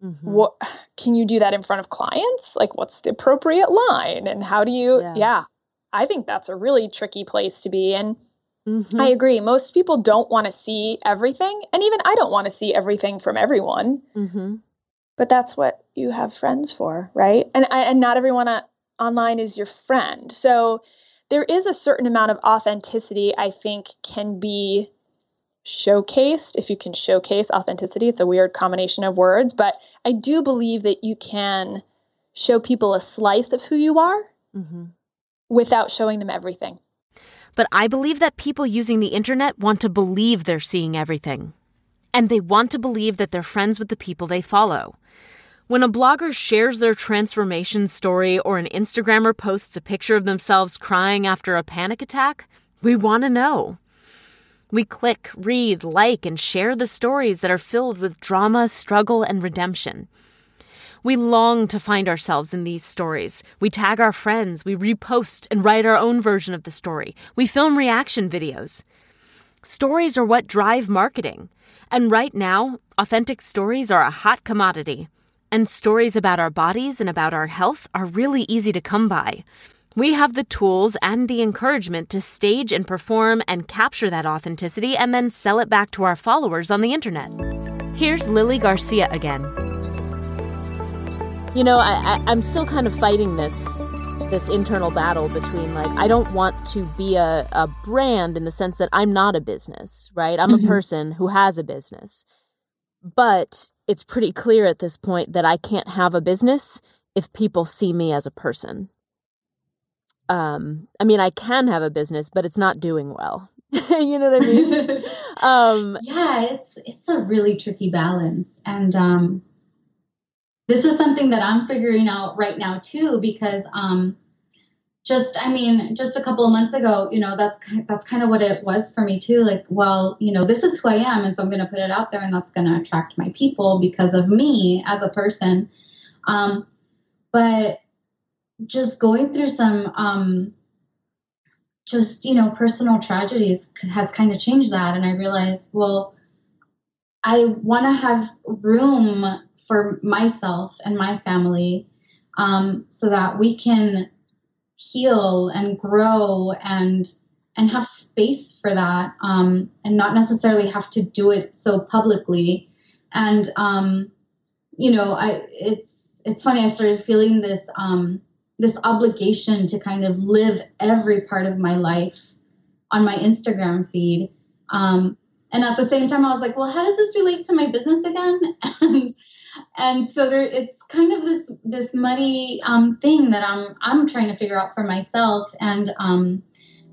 mm-hmm. what can you do that in front of clients? Like what's the appropriate line? And how do you yeah, yeah i think that's a really tricky place to be and mm-hmm. i agree most people don't want to see everything and even i don't want to see everything from everyone. Mm-hmm. but that's what you have friends for right? And and not everyone uh, online is your friend. So there is a certain amount of authenticity I think can be showcased if you can showcase authenticity it's a weird combination of words but i do believe that you can show people a slice of who you are mm-hmm. without showing them everything. But i believe that people using the internet want to believe they're seeing everything. And they want to believe that they're friends with the people they follow when a blogger shares their transformation story or an Instagrammer posts a picture of themselves crying after a panic attack, we want to know. We click, read, like, and share the stories that are filled with drama, struggle, and redemption. We long to find ourselves in these stories. We tag our friends, we repost and write our own version of the story. We film reaction videos. Stories are what drive marketing. And right now, authentic stories are a hot commodity. And stories about our bodies and about our health are really easy to come by. We have the tools and the encouragement to stage and perform and capture that authenticity and then sell it back to our followers on the internet. Here's Lily Garcia again. You know, I, I, am still kind of fighting this this internal battle between like I don't want to be a, a brand in the sense that I'm not a business, right? I'm mm-hmm. a person who has a business. But it's pretty clear at this point that I can't have a business if people see me as a person. Um, I mean, I can have a business, but it's not doing well. <laughs> you know what I mean? <laughs> um, yeah, it's it's a really tricky balance, and um, this is something that I'm figuring out right now too, because um, just I mean, just a couple of months ago, you know, that's that's kind of what it was for me too. Like, well, you know, this is who I am, and so I'm going to put it out there, and that's going to attract my people because of me as a person. Um, but just going through some um, just you know personal tragedies has kind of changed that, and I realized, well, I want to have room for myself and my family um, so that we can heal and grow and and have space for that um, and not necessarily have to do it so publicly. And um, you know i it's it's funny i started feeling this um, this obligation to kind of live every part of my life on my instagram feed. Um, and at the same time i was like well how does this relate to my business again? <laughs> And and so there it's kind of this this muddy um, thing that I'm I'm trying to figure out for myself and um,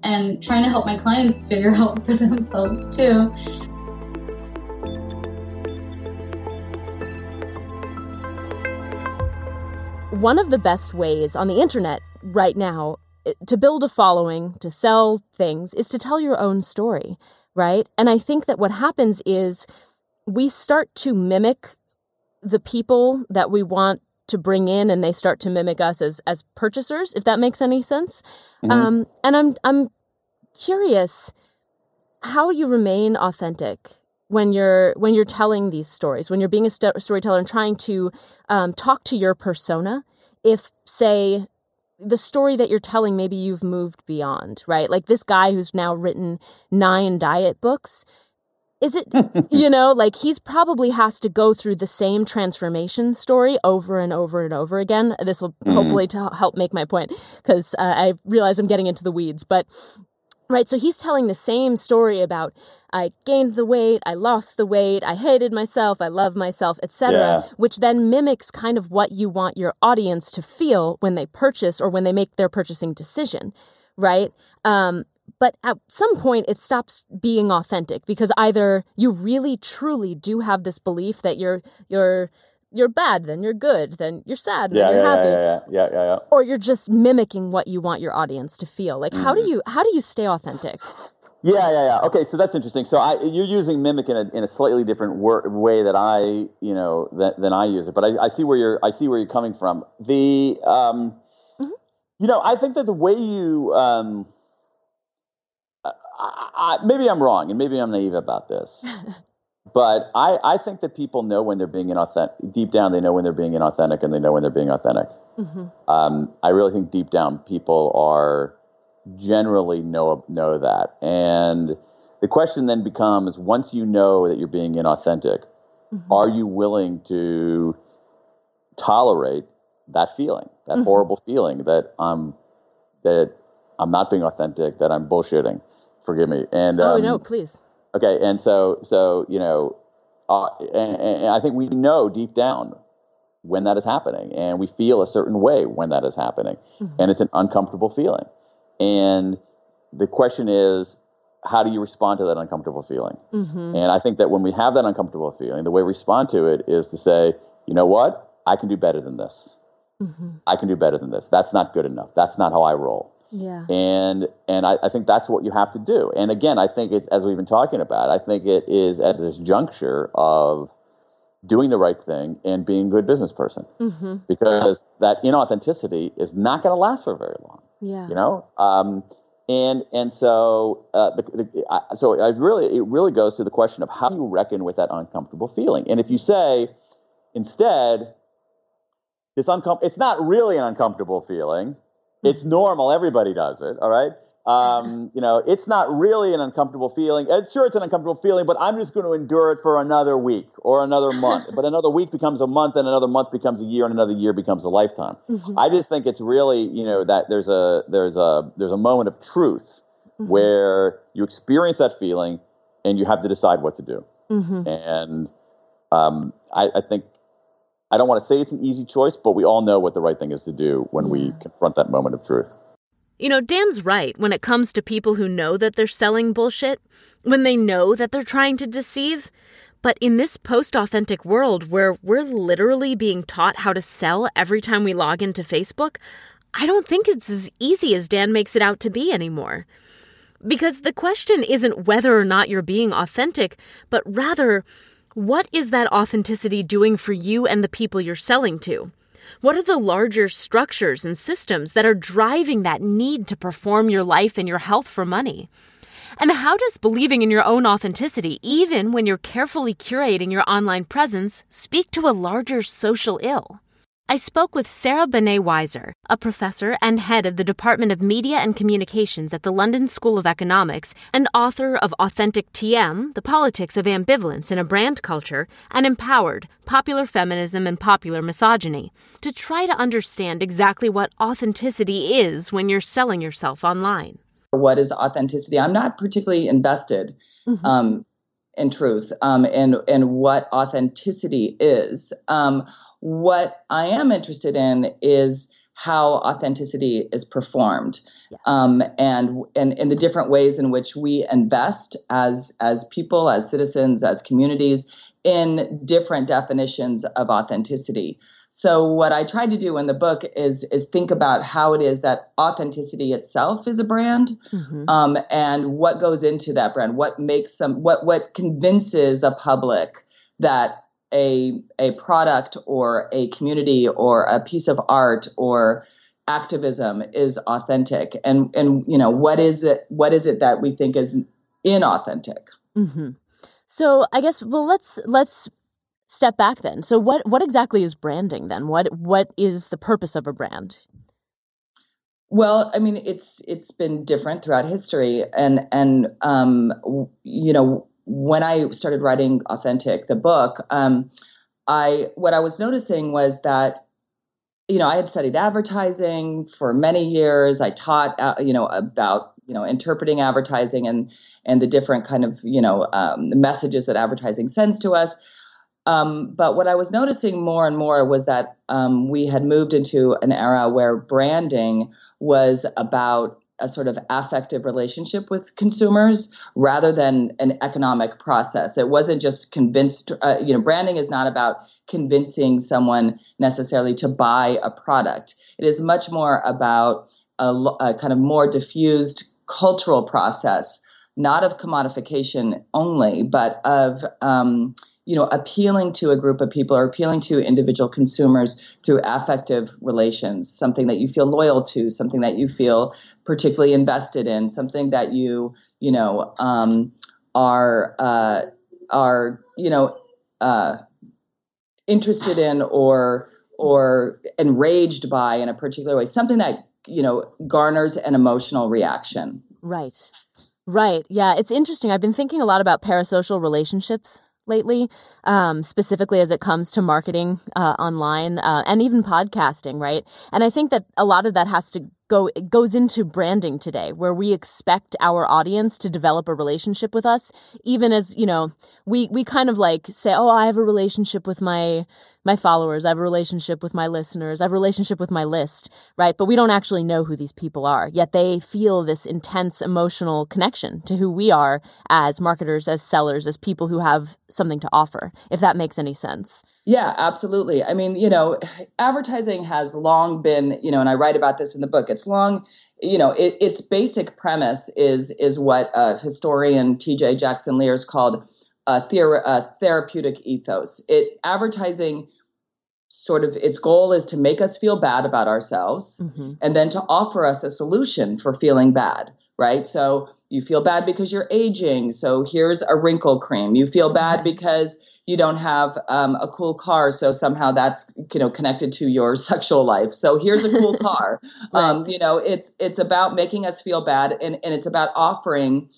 and trying to help my clients figure <laughs> out for themselves too. One of the best ways on the internet right now eh, to build a following, to sell things, is to tell your own story, right? And I think that what happens is we start to mimic the people that we want to bring in and they start to mimic us as as purchasers if that makes any sense. Mm-hmm. um and i'm i'm curious how you remain authentic when you're when you're telling these stories when you're being a st- storyteller and trying to um, talk to your persona. If say the story that you're telling maybe you've moved beyond right? Like this guy who's now written nine diet books is it <laughs> you know like he's probably has to go through the same transformation story over and over and over again this will mm. hopefully to help make my point because uh, i realize i'm getting into the weeds but right so he's telling the same story about i gained the weight i lost the weight i hated myself i love myself etc yeah. which then mimics kind of what you want your audience to feel when they purchase or when they make their purchasing decision right um, but at some point it stops being authentic because either you really truly do have this belief that you're you're you're bad then you're good then you're sad then yeah, you're yeah, happy yeah, yeah, yeah, yeah, or you're just mimicking what you want your audience to feel like mm. how do mm. you how do you stay authentic yeah, yeah, yeah. Okay, so that's interesting. So I, you're using mimic in a, in a slightly different wor- way that I, you know, that, than I use it. But I, I see where you're, I see where you're coming from. The, um, mm-hmm. you know, I think that the way you, um, I, I, maybe I'm wrong, and maybe I'm naive about this, <laughs> but I, I think that people know when they're being inauthentic. Deep down, they know when they're being inauthentic, and they know when they're being authentic. Mm-hmm. Um, I really think deep down, people are generally know know that, and the question then becomes: once you know that you're being inauthentic, mm-hmm. are you willing to tolerate that feeling, that mm-hmm. horrible feeling that I'm that I'm not being authentic, that I'm bullshitting? Forgive me. And oh um, no, please. Okay, and so so you know, uh, and, and I think we know deep down when that is happening, and we feel a certain way when that is happening, mm-hmm. and it's an uncomfortable feeling. And the question is, how do you respond to that uncomfortable feeling? Mm-hmm. And I think that when we have that uncomfortable feeling, the way we respond to it is to say, you know what, I can do better than this. Mm-hmm. I can do better than this. That's not good enough. That's not how I roll. Yeah. And and I, I, think that's what you have to do. And again, I think it's as we've been talking about, I think it is at this juncture of doing the right thing and being a good business person. Mm-hmm. Because that inauthenticity is not going to last for very long. Yeah. You know? Um, and and so uh, the, the, I, so I really it really goes to the question of how do you reckon with that uncomfortable feeling. And if you say instead this uncom- it's not really an uncomfortable feeling it's normal. Everybody does it. All right. Um, <laughs> you know, it's not really an uncomfortable feeling. It's, sure, it's an uncomfortable feeling, but I'm just going to endure it for another week or another month. <laughs> but another week becomes a month, and another month becomes a year, and another year becomes a lifetime. Mm-hmm. I just think it's really, you know, that there's a there's a there's a moment of truth mm-hmm. where you experience that feeling, and you have to decide what to do. Mm-hmm. And um, I, I think I don't want to say it's an easy choice, but we all know what the right thing is to do when yeah. we confront that moment of truth. You know, Dan's right when it comes to people who know that they're selling bullshit, when they know that they're trying to deceive. But in this post authentic world where we're literally being taught how to sell every time we log into Facebook, I don't think it's as easy as Dan makes it out to be anymore. Because the question isn't whether or not you're being authentic, but rather, what is that authenticity doing for you and the people you're selling to? What are the larger structures and systems that are driving that need to perform your life and your health for money? And how does believing in your own authenticity, even when you're carefully curating your online presence, speak to a larger social ill? I spoke with Sarah Banet Weiser, a professor and head of the Department of Media and Communications at the London School of Economics and author of Authentic TM The Politics of Ambivalence in a Brand Culture and Empowered Popular Feminism and Popular Misogyny, to try to understand exactly what authenticity is when you're selling yourself online. What is authenticity? I'm not particularly invested. Mm-hmm. Um, in truth um, and and what authenticity is. Um, what I am interested in is how authenticity is performed, yeah. um, and and in the different ways in which we invest as as people, as citizens, as communities in different definitions of authenticity. So what I tried to do in the book is is think about how it is that authenticity itself is a brand, mm-hmm. um, and what goes into that brand, what makes some, what what convinces a public that a a product or a community or a piece of art or activism is authentic? And and you know what is it what is it that we think is inauthentic? Mm-hmm. so i guess well let's let's step back then. So what what exactly is branding then? What what is the purpose of a brand? Well i mean it's it's been different throughout history. And and um you know when I started writing Authentic, the book, um, I what I was noticing was that you know I had studied advertising for many years. I taught uh, you know about you know interpreting advertising and and the different kind of you know um, messages that advertising sends to us. Um, but what I was noticing more and more was that um, we had moved into an era where branding was about a sort of affective relationship with consumers rather than an economic process. It wasn't just convinced, uh, you know, branding is not about convincing someone necessarily to buy a product. It is much more about a, a kind of more diffused cultural process, not of commodification only, but of, um, you know, appealing to a group of people or appealing to individual consumers through affective relations, something that you feel loyal to, something that you feel particularly invested in, something that you, you know, um, are uh, are you know uh, interested in or or enraged by in a particular way, something that you know garners an emotional reaction. Right. Right. Yeah, it's interesting. I've been thinking a lot about parasocial relationships lately, um, specifically as it comes to marketing uh, online uh, and even podcasting, right? And I think that a lot of that has to go goes into branding today where we expect our audience to develop a relationship with us even as you know we we kind of like say oh i have a relationship with my my followers. I have a relationship with my listeners. I have a relationship with my list right? But we don't actually know who these people are yet they feel this intense emotional connection to who we are as marketers as sellers as people who have something to offer if that makes any sense yeah, absolutely. I mean, you know, advertising has long been, you know, and I write about this in the book. It's long, you know, it, its basic premise is is what uh, historian T.J. Jackson Lears called a, thera- a therapeutic ethos. It advertising sort of its goal is to make us feel bad about ourselves mm-hmm. and then to offer us a solution for feeling bad right so you feel bad because you're aging so here's a wrinkle cream you feel bad mm-hmm. because you don't have um, a cool car, so somehow that's you know connected to your <laughs> sexual life. So here's a cool car. <laughs> right. um, you know, it's it's about making us feel bad, and and it's about offering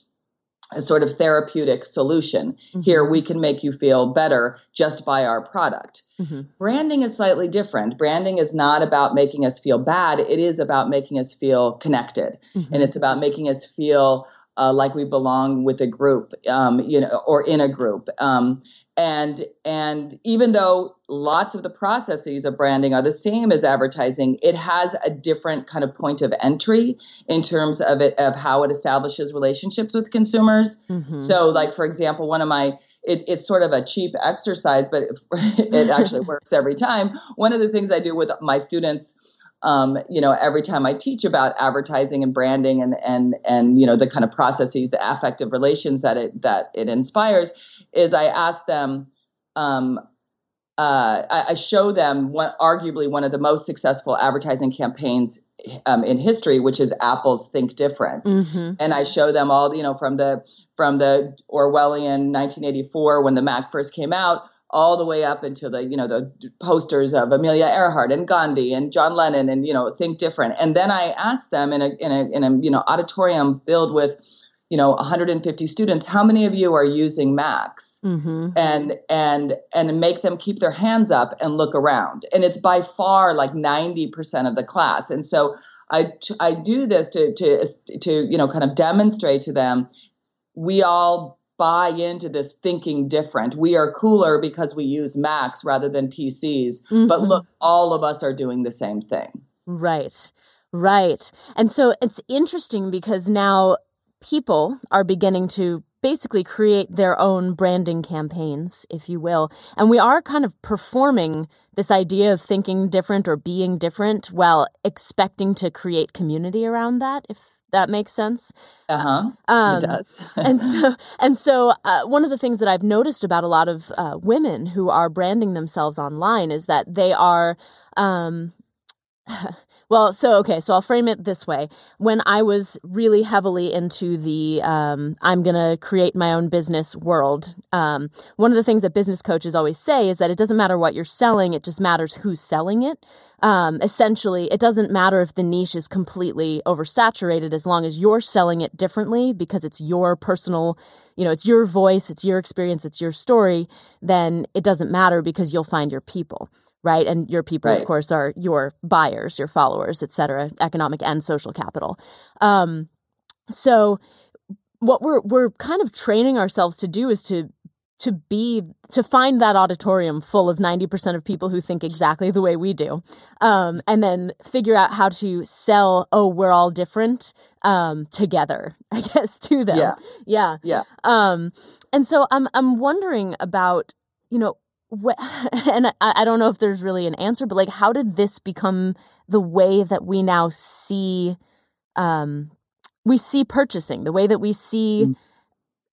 a sort of therapeutic solution. Mm-hmm. Here, we can make you feel better just by our product. Mm-hmm. Branding is slightly different. Branding is not about making us feel bad, it is about making us feel connected. Mm-hmm. And it's about making us feel uh, like we belong with a group, um, you know, or in a group. Um, and and even though lots of the processes of branding are the same as advertising it has a different kind of point of entry in terms of it of how it establishes relationships with consumers mm-hmm. so like for example one of my it, it's sort of a cheap exercise but it, <laughs> it actually works every time one of the things i do with my students um, you know, every time I teach about advertising and branding and and and you know the kind of processes, the affective relations that it that it inspires, is I ask them, um, uh, I, I, show them what arguably one of the most successful advertising campaigns um, in history, which is Apple's Think Different, mm-hmm. and I show them all, you know, from the from the Orwellian 1984 when the Mac first came out all the way up into the you know the posters of Amelia Earhart and Gandhi and John Lennon and you know think different. And then I asked them in a in a in a you know auditorium filled with you know 150 students how many of you are using Macs? Mm-hmm. and and and make them keep their hands up and look around. And it's by far like 90% of the class. And so I I do this to to to you know kind of demonstrate to them we all buy into this thinking different. We are cooler because we use Macs rather than PCs. Mm-hmm. But look, all of us are doing the same thing. Right. Right. And so it's interesting because now people are beginning to basically create their own branding campaigns, if you will. And we are kind of performing this idea of thinking different or being different while expecting to create community around that, if that makes sense. Uh-huh. Um, it does. <laughs> and so, and so, uh, one of the things that I've noticed about a lot of uh, women who are branding themselves online is that they are, um, Well, so okay, so I'll frame it this way. When I was really heavily into the um, I'm gonna create my own business world, um, one of the things that business coaches always say is that it doesn't matter what you're selling; it just matters who's selling it. Um, essentially, it doesn't matter if the niche is completely oversaturated as long as you're selling it differently because it's your personal, you know, it's your voice, it's your experience, it's your story. Then it doesn't matter because you'll find your people right? And your people, right. of course, are your buyers, your followers, et cetera, economic and social capital. Um, so what we're we're kind of training ourselves to do is to to be to find that auditorium full of 90% of people who think exactly the way we do um, and then figure out how to sell oh we're all different um, together <laughs> i guess to them yeah yeah yeah um, and so i'm i'm wondering about you know <laughs> and I, I don't know if there's really an answer, but like, how did this become the way that we now see, um, we see purchasing, the way that we see. Mm.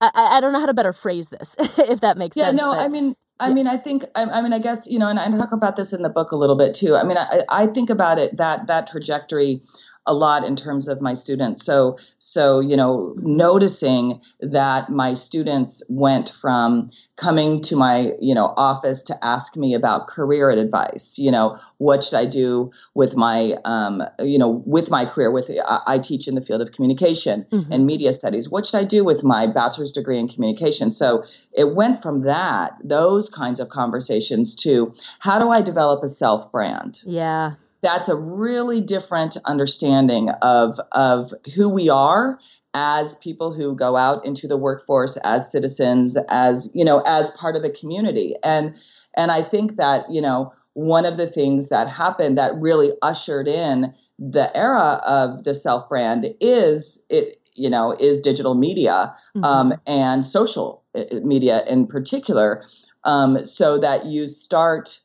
I, I don't know how to better phrase this, <laughs> if that makes yeah, sense. Yeah, no, but, I mean, I yeah. mean, I think, I, I, mean, I guess you know, and I talk about this in the book a little bit too. I mean, I, I think about it that that trajectory a lot in terms of my students. So, so you know, noticing that my students went from coming to my you know office to ask me about career advice. You know, what should I do with my um, you know with my career? With I, teach in the field of communication mm-hmm. and media studies. What should I do with my bachelor's degree in communication? So it went from that those kinds of conversations to how do I develop a self brand? Yeah that's a really different understanding of of who we are as people who go out into the workforce as citizens as you know as part of a community and and i think that you know one of the things that happened that really ushered in the era of the self brand is it you know is digital media mm-hmm. um, and social uh, media in particular um, so that you start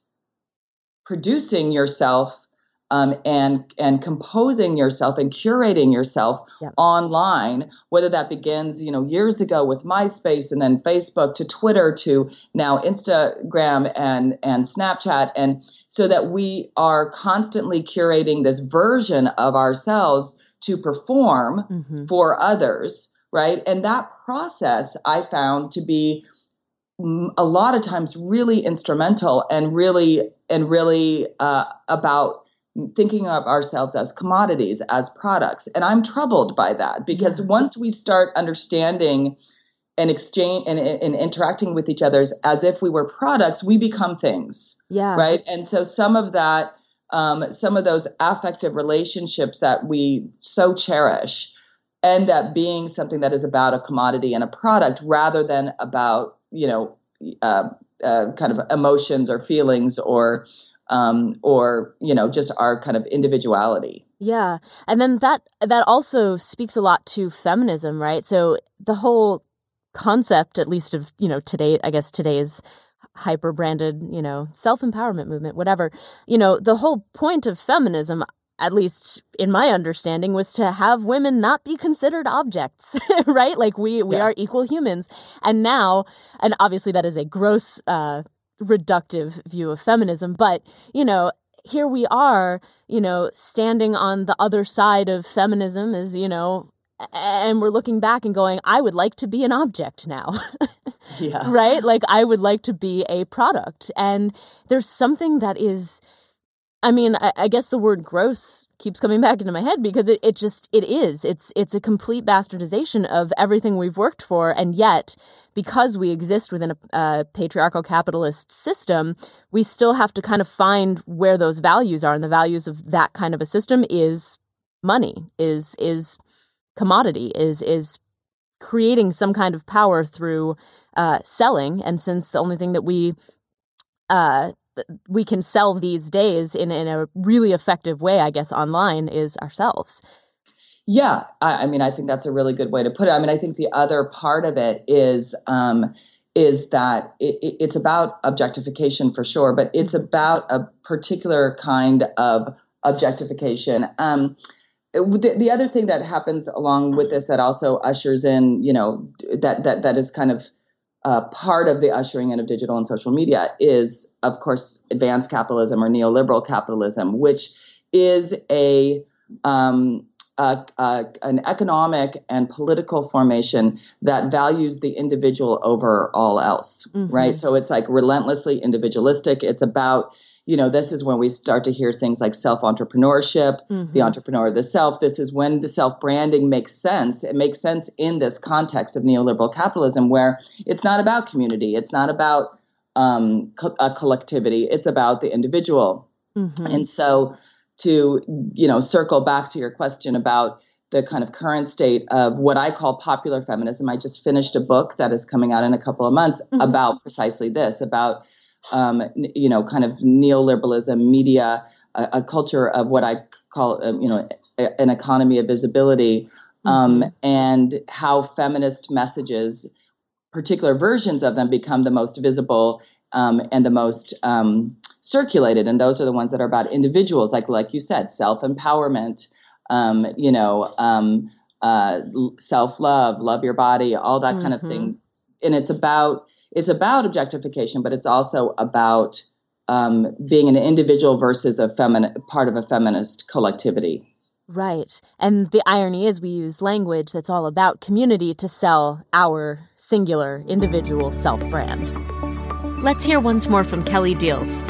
producing yourself um, and and composing yourself and curating yourself yep. online whether that begins you know years ago with myspace and then facebook to twitter to now instagram and and snapchat and so that we are constantly curating this version of ourselves to perform mm-hmm. for others right and that process i found to be a lot of times really instrumental and really and really uh, about thinking of ourselves as commodities, as products. And I'm troubled by that because yeah. once we start understanding and exchange and, and, interacting with each other as if we were products, we become things. Yeah. Right. And so some of that, um, some of those affective relationships that we so cherish end up being something that is about a commodity and a product rather than about, you know, uh, uh, kind of emotions or feelings or um, or you know just our kind of individuality. Yeah. And then that that also speaks a lot to feminism right? So the whole concept at least of you know today i guess today's hyper branded you know self empowerment movement whatever you know the whole point of feminism at least in my understanding was to have women not be considered objects <laughs> right? Like we we yeah. are equal humans. And now and obviously that is a gross uh reductive view of feminism but you know here we are you know standing on the other side of feminism is you know and we're looking back and going i would like to be an object now. Yeah. <laughs> Right? Like i would like to be a product. And there's something that is I mean, I, I, guess the word gross keeps coming back into my head because it, it just it is. It's it's a complete bastardization of everything we've worked for, and yet because we exist within a, a patriarchal capitalist system, we still have to kind of find where those values are, and the values of that kind of a system is money, is is commodity, is is creating some kind of power through uh, selling, and since the only thing that we uh, we can sell these days in, in a really effective way, I guess, online is ourselves. Yeah, I, I, mean, I think that's a really good way to put it. I mean, I think the other part of it is um, is that it, it, it's about objectification for sure, but it's about a particular kind of objectification. Um, the, the other thing that happens along with this that also ushers in, you know, that that that is kind of uh, part of the ushering in of digital and social media is, of course, advanced capitalism or neoliberal capitalism, which is a, um, a, a, an economic and political formation that values the individual over all else, mm-hmm. right? So it's like relentlessly individualistic. It's about you know, this is when we start to hear things like self entrepreneurship, mm-hmm. the entrepreneur of the self. This is when the self branding makes sense. It makes sense in this context of neoliberal capitalism where it's not about community, it's not about um, co- a collectivity, it's about the individual. Mm-hmm. And so, to you know, circle back to your question about the kind of current state of what I call popular feminism. I just finished a book that is coming out in a couple of months mm-hmm. about precisely this about um, you know, kind of neoliberalism, media, a, a culture of what I call, uh, you know, a, an economy of visibility, um, mm-hmm. and how feminist messages, particular versions of them, become the most visible um, and the most um, circulated. And those are the ones that are about individuals, like like you said, self empowerment. Um, you know, um, uh, self love, love your body, all that mm-hmm. kind of thing. Mm-hmm. And it's about it's about objectification, but it's also about um, being an individual versus a feminine part of a feminist collectivity. Right. And the irony is we use language that's all about community to sell our singular individual self brand. Let's hear once more from Kelly Diels.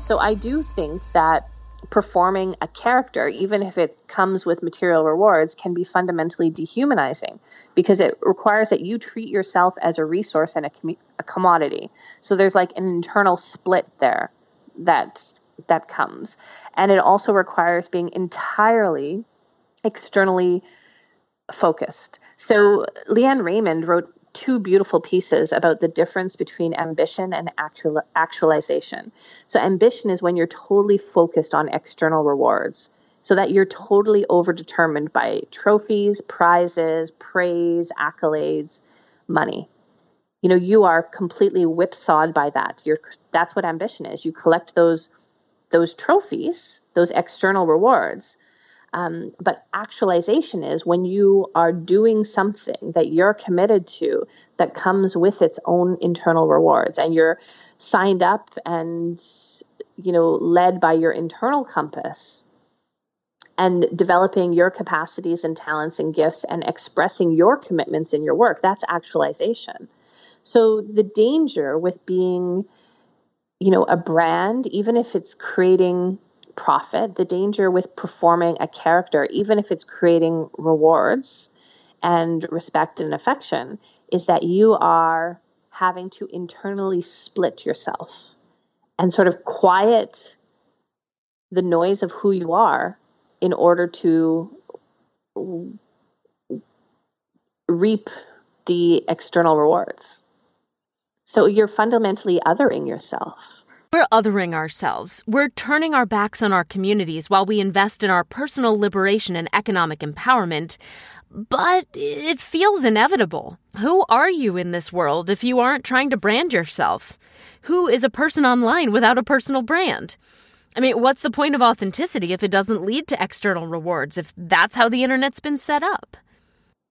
So I do think that performing a character, even if it comes with material rewards, can be fundamentally dehumanizing because it requires that you treat yourself as a resource and a, com- a commodity. So there's like an internal split there that that comes, and it also requires being entirely externally focused. So Leanne Raymond wrote two beautiful pieces about the difference between ambition and actual, actualization. So, ambition is when you're totally focused on external rewards, so that you're totally overdetermined by trophies, prizes, praise, accolades, money. You know, you are completely whipsawed by that. You're that's what ambition is. You collect those those trophies, those external rewards, um, but actualization is when you are doing something that you're committed to that comes with its own internal rewards and you're signed up and you know led by your internal compass and developing your capacities and talents and gifts and expressing your commitments in your work that's actualization. So the danger with being you know a brand even if it's creating profit, the danger with performing a character, even if it's creating rewards and respect and affection, is that you are having to internally split yourself and sort of quiet the noise of who you are in order to reap the external rewards. So you're fundamentally othering yourself. We're othering ourselves. We're turning our backs on our communities while we invest in our personal liberation and economic empowerment. But it feels inevitable. Who are you in this world if you aren't trying to brand yourself? Who is a person online without a personal brand? I mean, what's the point of authenticity if it doesn't lead to external rewards, if that's how the internet's been set up?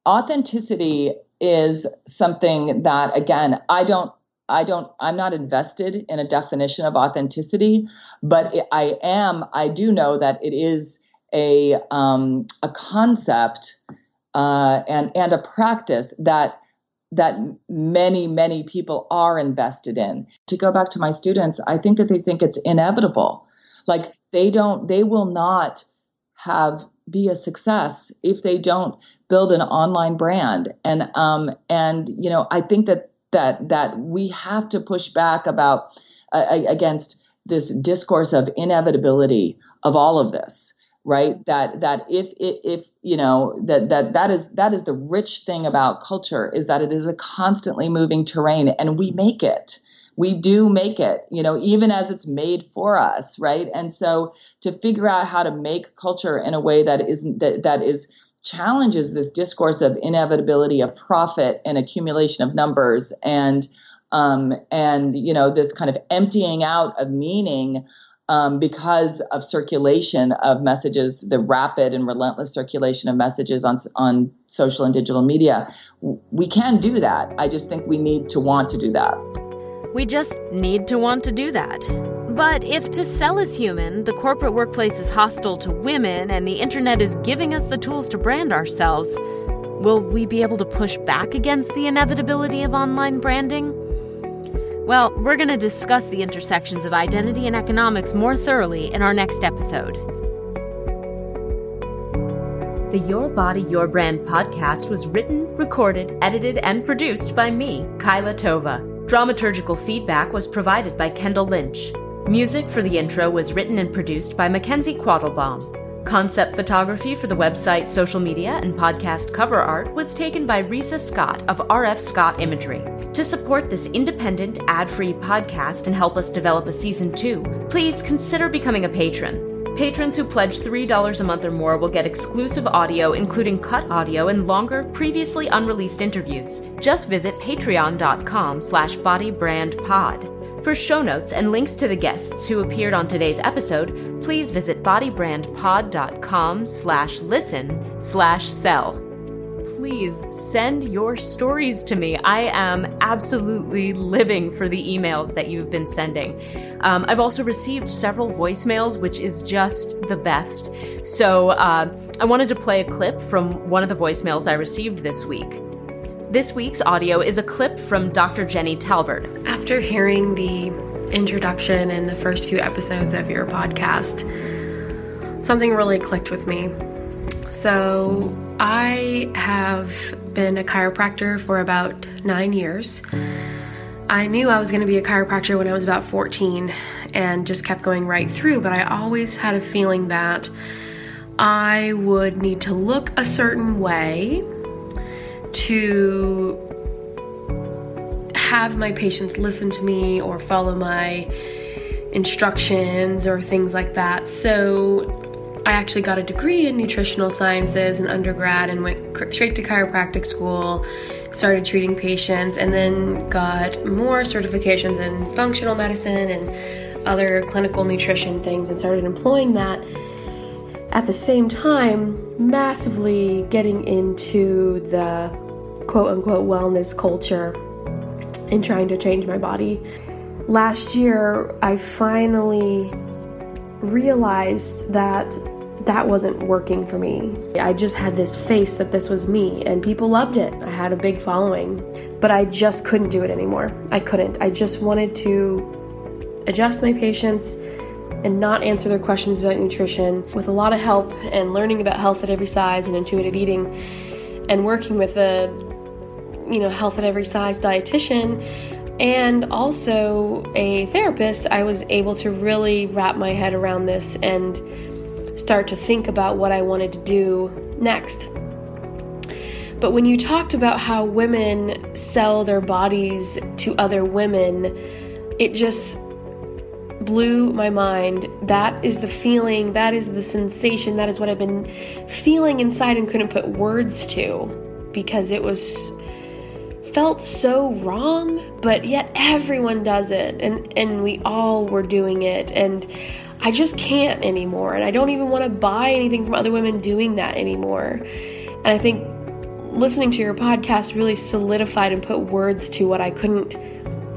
Authenticity is something that, again, I don't I don't I'm not invested in a definition of authenticity, but I am I do know that it is a um, a concept uh, and and a practice that that many many people are invested in. To go back to my students, I think that they think it's inevitable. Like they don't they will not have be a success if they don't build an online brand and um and you know I think that that that we have to push back about uh, against this discourse of inevitability of all of this right? That that if if, if you know that that that is that is the rich thing about culture is that it is a constantly moving terrain and we make it. We do make it you know even as it's made for us right? And so to figure out how to make culture in a way that isn't that, that is challenges this discourse of inevitability of profit and accumulation of numbers and um, and you know this kind of emptying out of meaning um, because of circulation of messages, the rapid and relentless circulation of messages on on social and digital media. We can do that. I just think we need to want to do that. We just need to want to do that. But if to sell is human, the corporate workplace is hostile to women, and the internet is giving us the tools to brand ourselves, will we be able to push back against the inevitability of online branding? Well, we're going to discuss the intersections of identity and economics more thoroughly in our next episode. The Your Body, Your Brand podcast was written, recorded, edited, and produced by me, Kyla Tova. Dramaturgical feedback was provided by Kendall Lynch. Music for the intro was written and produced by Mackenzie Quattlebaum. Concept photography for the website, social media, and podcast cover art was taken by Risa Scott of RF Scott Imagery. To support this independent, ad free podcast and help us develop a season two, please consider becoming a patron. Patrons who pledge $3 a month or more will get exclusive audio, including cut audio and longer, previously unreleased interviews. Just visit patreon.com slash bodybrandpod. For show notes and links to the guests who appeared on today's episode, please visit bodybrandpod.com slash listen slash sell. Please send your stories to me. I am absolutely living for the emails that you've been sending. Um, I've also received several voicemails, which is just the best. So uh, I wanted to play a clip from one of the voicemails I received this week. This week's audio is a clip from Dr. Jenny Talbert. After hearing the introduction and the first few episodes of your podcast, something really clicked with me. So, I have been a chiropractor for about nine years. I knew I was going to be a chiropractor when I was about 14 and just kept going right through, but I always had a feeling that I would need to look a certain way to have my patients listen to me or follow my instructions or things like that. So I actually got a degree in nutritional sciences in undergrad and went straight to chiropractic school, started treating patients, and then got more certifications in functional medicine and other clinical nutrition things and started employing that at the same time massively getting into the quote unquote wellness culture and trying to change my body. Last year, I finally realized that that wasn't working for me. I just had this face that this was me, and people loved it. I had a big following, but I just couldn't do it anymore. I couldn't. I just wanted to adjust my patients and not answer their questions about nutrition with a lot of help and learning about health at every size and intuitive eating and working with a you know, health at every size dietitian and also a therapist, I was able to really wrap my head around this and start to think about what I wanted to do next. But when you talked about how women sell their bodies to other women, it just blew my mind. That is the feeling, that is the sensation, that is what I've been feeling inside and couldn't put words to because it was felt so wrong, but yet everyone does it and and we all were doing it and I just can't anymore and I don't even want to buy anything from other women doing that anymore. And I think listening to your podcast really solidified and put words to what I couldn't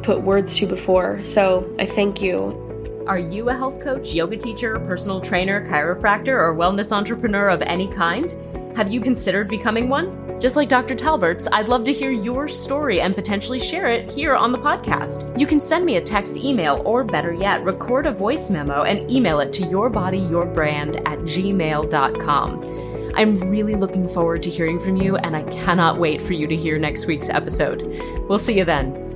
put words to before. So, I thank you. Are you a health coach, yoga teacher, personal trainer, chiropractor, or wellness entrepreneur of any kind? Have you considered becoming one? Just like Dr. Talbert's, I'd love to hear your story and potentially share it here on the podcast. You can send me a text, email, or better yet, record a voice memo and email it to yourbodyyourbrand at gmail.com. I'm really looking forward to hearing from you, and I cannot wait for you to hear next week's episode. We'll see you then.